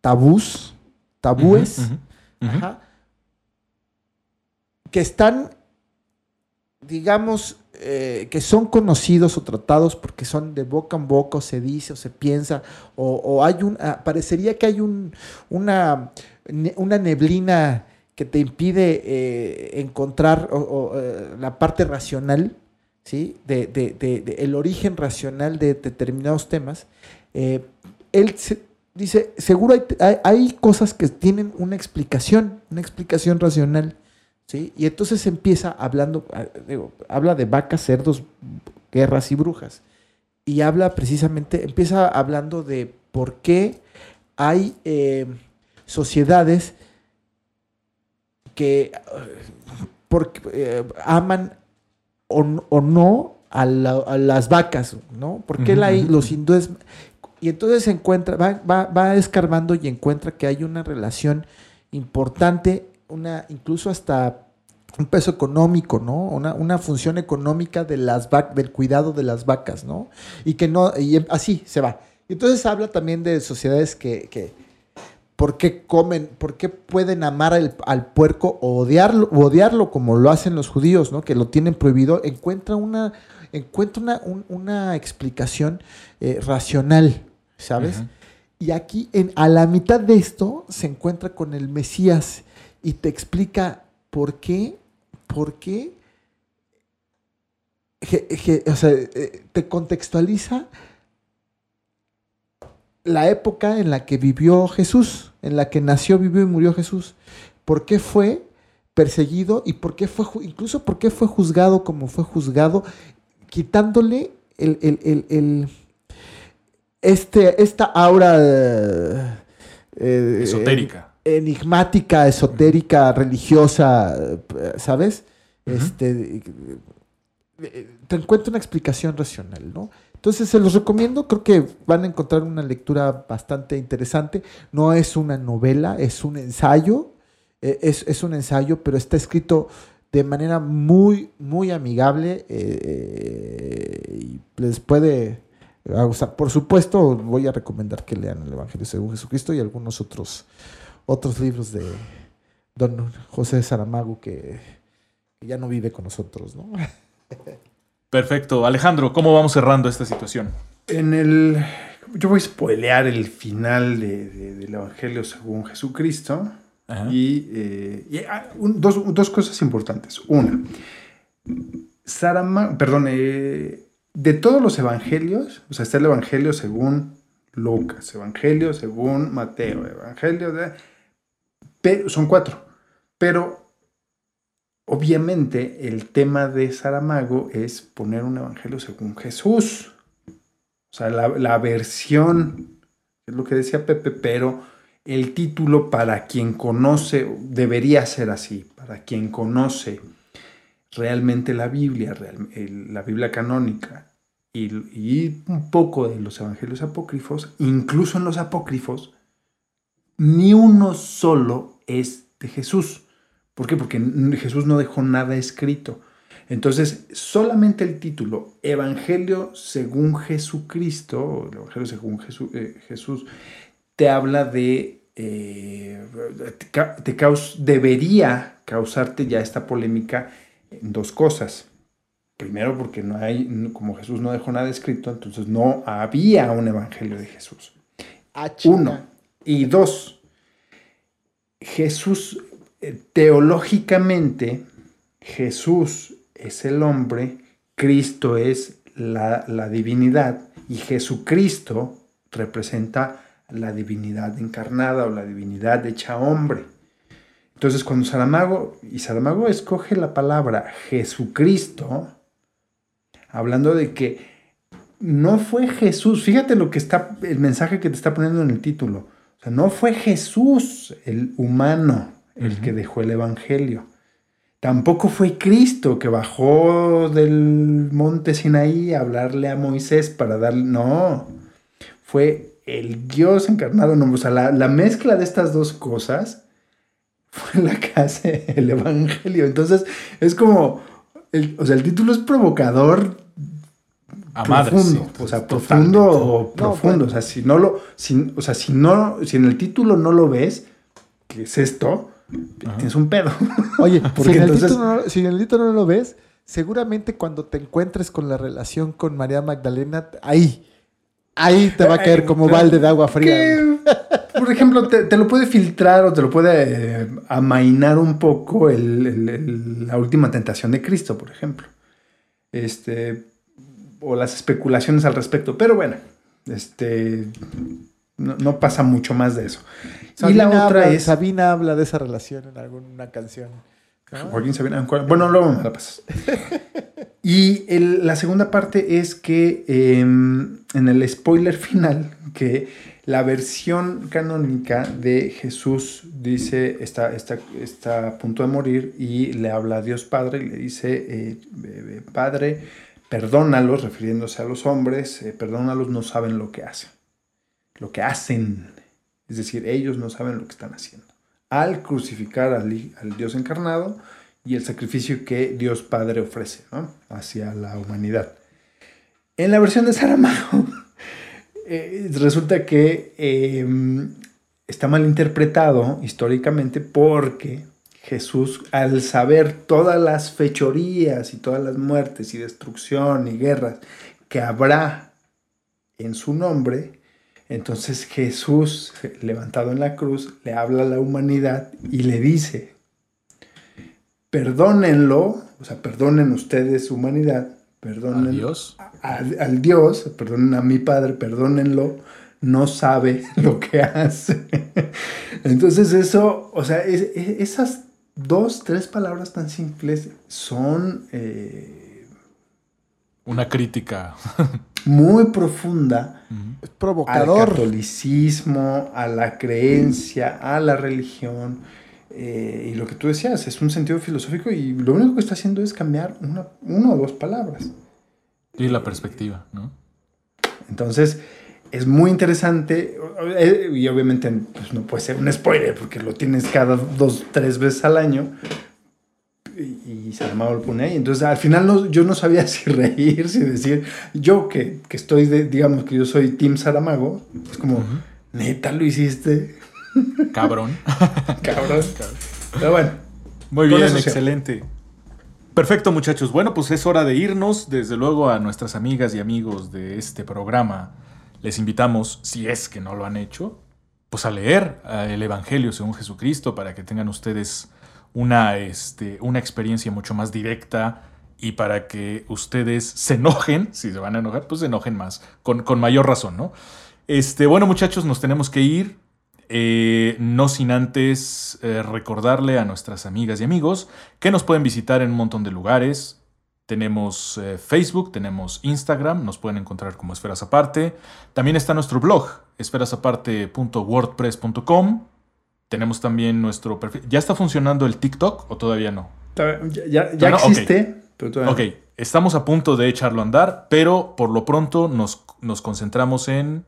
S10: tabús, tabúes. Ajá. que están, digamos, eh, que son conocidos o tratados porque son de boca en boca, se dice, o se piensa, o, hay un, ah, parecería que hay un, una, una neblina que te impide eh, encontrar eh, la parte racional, ¿sí? De, el origen racional de determinados temas. Eh, él se- dice, seguro hay- hay cosas que tienen una explicación, una explicación racional, ¿sí? Y entonces empieza hablando, ah, digo, habla de vacas, cerdos, guerras y brujas. Y habla precisamente, empieza hablando de por qué hay eh, sociedades que eh, porque, eh, aman o, o no a, la- a las vacas, ¿no? ¿Por qué
S11: Ujú,
S10: la-
S11: ujú.
S10: los hindúes... Y entonces se encuentra, va, va, va escarbando y encuentra que hay una relación importante, una, incluso hasta un peso económico, ¿no? Una, una función económica de las vac- del cuidado de las vacas, ¿no? Y que no, y así se va. Y entonces habla también de sociedades que, que por qué comen, por qué pueden amar al, al puerco o odiarlo, o odiarlo como lo hacen los judíos, ¿no? Que lo tienen prohibido. Encuentra una, encuentra una, un- una explicación eh, racional, ¿sabes? Y aquí, en, a la mitad de esto, se encuentra con el Mesías y te explica por qué, por qué, o sea, eh, te contextualiza la época en la que vivió Jesús, en la que nació, vivió y murió Jesús. ¿Por qué fue perseguido y por qué fue, incluso por qué fue juzgado como fue juzgado, quitándole el- el- el- este, esta aura eh, eh,
S11: Esotérica.
S10: Enigmática, esotérica, religiosa, eh, ¿sabes? Este, eh, te encuentra una explicación racional, ¿no? Entonces se los recomiendo, creo que van a encontrar una lectura bastante interesante. No es una novela, es un ensayo, eh, es, es, un ensayo, pero está escrito de manera muy, muy amigable eh, y les puede gustar. Por supuesto, voy a recomendar que lean el Evangelio según Jesucristo y algunos otros, otros libros de don José Saramago que, que ya no vive con nosotros, ¿no?
S11: Perfecto. Alejandro, ¿cómo vamos cerrando esta situación?
S2: En el. Yo voy a spoilear el final de, de, del Evangelio según Jesucristo. Ajá. Y, eh, y ah, un, dos, dos, cosas importantes. Una, Saramago, perdón, eh, de todos los evangelios, o sea, está el Evangelio según Lucas, Evangelio según Mateo, Evangelio de. Son cuatro. Pero obviamente el tema de Saramago es poner un evangelio según Jesús. O sea, la, la, versión, es lo que decía Pepe, pero el título para quien conoce, debería ser así, para quien conoce realmente la Biblia, real, la Biblia canónica y, y un poco de los evangelios apócrifos, incluso en los apócrifos, ni uno solo es de Jesús. ¿Por qué? Porque Jesús no dejó nada escrito. Entonces, solamente el título Evangelio según Jesucristo, el Evangelio según Jesús, eh, Jesús te habla de, eh, te caus debería causarte ya esta polémica en dos cosas. Primero, porque no hay, como Jesús no dejó nada escrito, entonces no había un Evangelio de Jesús.
S10: Ah,
S2: Uno. Y dos, Jesús teológicamente, Jesús es el hombre, Cristo es la, la, divinidad y Jesucristo representa la divinidad encarnada o la divinidad hecha hombre. Entonces cuando Saramago, y Saramago escoge la palabra Jesucristo, hablando de que no fue Jesús, fíjate lo que está, el mensaje que te está poniendo en el título, sea, no fue Jesús el humano, el uh -huh. que dejó el Evangelio. Tampoco fue Cristo que bajó del monte Sinaí a hablarle a Moisés para darle... No, fue el Dios encarnado. No, o sea, la, la, mezcla de estas dos cosas fue la que hace el Evangelio. Entonces, es como... El, o sea, el título es provocador
S11: a
S2: profundo,
S11: madre, sí,
S2: o sea, profundo o
S10: No,
S2: profundo, o sea, si no lo, si, o sea, si no, si en el título no lo ves, ¿qué es esto?
S11: Ajá.
S2: Tienes un pedo.
S10: Oye,
S2: Porque
S10: si, en el
S2: entonces-
S10: título no, si en el título no lo ves, seguramente cuando te encuentres con la relación con María Magdalena, ahí, ahí te va a caer como balde de agua fría.
S2: Que, por ejemplo, te, te lo puede filtrar o te lo puede eh, amainar un poco el- el- el- la última tentación de Cristo, por ejemplo. Este, o las especulaciones al respecto. Pero bueno, este, no, no pasa mucho más de eso.
S10: Sabina,
S2: y la otra
S10: habla,
S2: es...
S10: Sabina habla de esa relación en alguna canción. ¿no?
S2: Joaquín Sabina. Bueno, luego me la pasas. y el- la segunda parte es que eh, en el spoiler final, que la versión canónica de Jesús dice, está, está, está a punto de morir y le habla a Dios Padre y le dice, eh, eh, Padre, perdónalos, refiriéndose a los hombres, eh, perdónalos, no saben lo que hacen. Lo que hacen. Es decir, ellos no saben lo que están haciendo al crucificar al, Dios encarnado y el sacrificio que Dios Padre ofrece hacia la humanidad. En la versión de Saramago, eh, resulta que eh, está mal interpretado históricamente porque Jesús, al saber todas las fechorías y todas las muertes y destrucción y guerras que habrá en su nombre, entonces Jesús, levantado en la cruz, le habla a la humanidad y le dice, perdónenlo, o sea, perdonen ustedes humanidad, perdonen
S11: ¿A Dios?
S2: a- al Dios, perdonen a mi Padre, perdónenlo, no sabe lo que hace. Entonces eso, o sea, es- es- esas dos, tres palabras tan simples son eh,
S11: Una crítica.
S2: muy profunda
S10: Es
S2: al
S10: provocador.
S2: catolicismo, a la creencia, a la religión. Eh, y lo que tú decías, es un sentido filosófico y lo único que está haciendo es cambiar una, una o dos palabras.
S11: Y la perspectiva, ¿no?
S2: Entonces, es muy interesante eh, y obviamente pues, no puede ser un spoiler porque lo tienes cada dos, tres veces al año y, y Saramago lo pone ahí. Entonces, al final no, yo no sabía si reír, si decir, yo que, que estoy, de, digamos que yo soy Team Saramago, es como, neta lo hiciste.
S11: Cabrón.
S2: Cabrón. Pero bueno.
S11: Muy bien, excelente. Perfecto, muchachos. Bueno, pues es hora de irnos. Desde luego a nuestras amigas y amigos de este programa les invitamos, si es que no lo han hecho, pues a leer el Evangelio según Jesucristo para que tengan ustedes una, este, una experiencia mucho más directa y para que ustedes se enojen, si se van a enojar, pues se enojen más, con, con mayor razón, ¿no? Este, bueno, muchachos, nos tenemos que ir. Eh, no sin antes eh, recordarle a nuestras amigas y amigos que nos pueden visitar en un montón de lugares. Tenemos eh, Facebook, tenemos Instagram, nos pueden encontrar como Esferas Aparte. También está nuestro blog, esferasaparte.wordpress.com. Tenemos también nuestro perfil. ¿Ya está funcionando el TikTok o todavía no?
S2: Ya, ya, ya
S11: no?
S2: existe, pero todavía
S11: Ok, estamos a punto de echarlo a andar, pero por lo pronto nos, nos concentramos en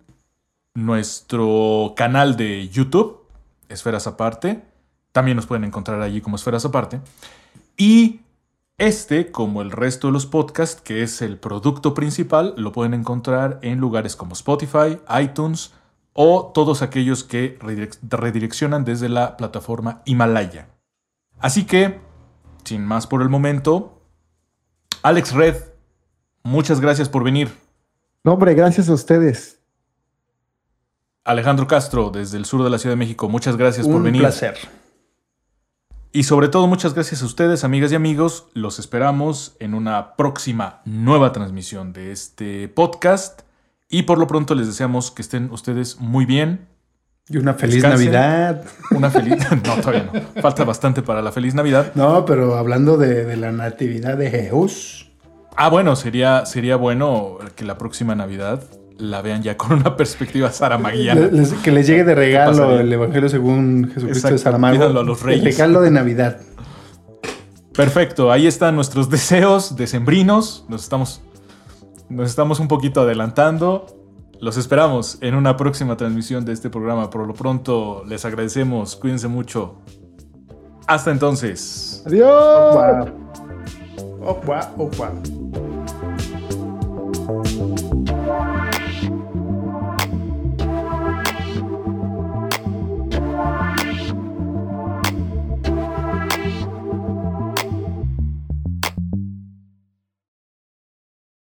S11: nuestro canal de YouTube, Esferas Aparte. También nos pueden encontrar allí como Esferas Aparte. Y este, como el resto de los podcasts, que es el producto principal, lo pueden encontrar en lugares como Spotify, iTunes o todos aquellos que redirec- redireccionan desde la plataforma Himalaya. Así que, sin más por el momento, Alex Red, muchas gracias por venir.
S10: No, hombre, gracias a ustedes.
S11: Alejandro Castro, desde el sur de la Ciudad de México, muchas gracias por
S2: Un
S11: venir.
S2: placer.
S11: Y sobre todo, muchas gracias a ustedes, amigas y amigos. Los esperamos en una próxima nueva transmisión de este podcast. Y por lo pronto les deseamos que estén ustedes muy bien.
S2: Y una feliz
S11: Descansen.
S2: Navidad.
S11: Una feliz... No, todavía no. Falta bastante para la feliz Navidad.
S2: No, pero hablando de, de la natividad de Jesús.
S11: Ah, bueno, sería, sería bueno que la próxima Navidad la vean ya con una perspectiva saramaguiana.
S2: les- que les llegue de regalo el Evangelio según Jesucristo
S11: Exacto,
S2: de Saramago.
S11: a los reyes.
S2: El regalo de Navidad.
S11: Perfecto, ahí están nuestros deseos decembrinos. Nos estamos, nos estamos un poquito adelantando. Los esperamos en una próxima transmisión de este programa. Por lo pronto, les agradecemos. Cuídense mucho. Hasta entonces.
S10: Adiós.
S2: Opa, opa.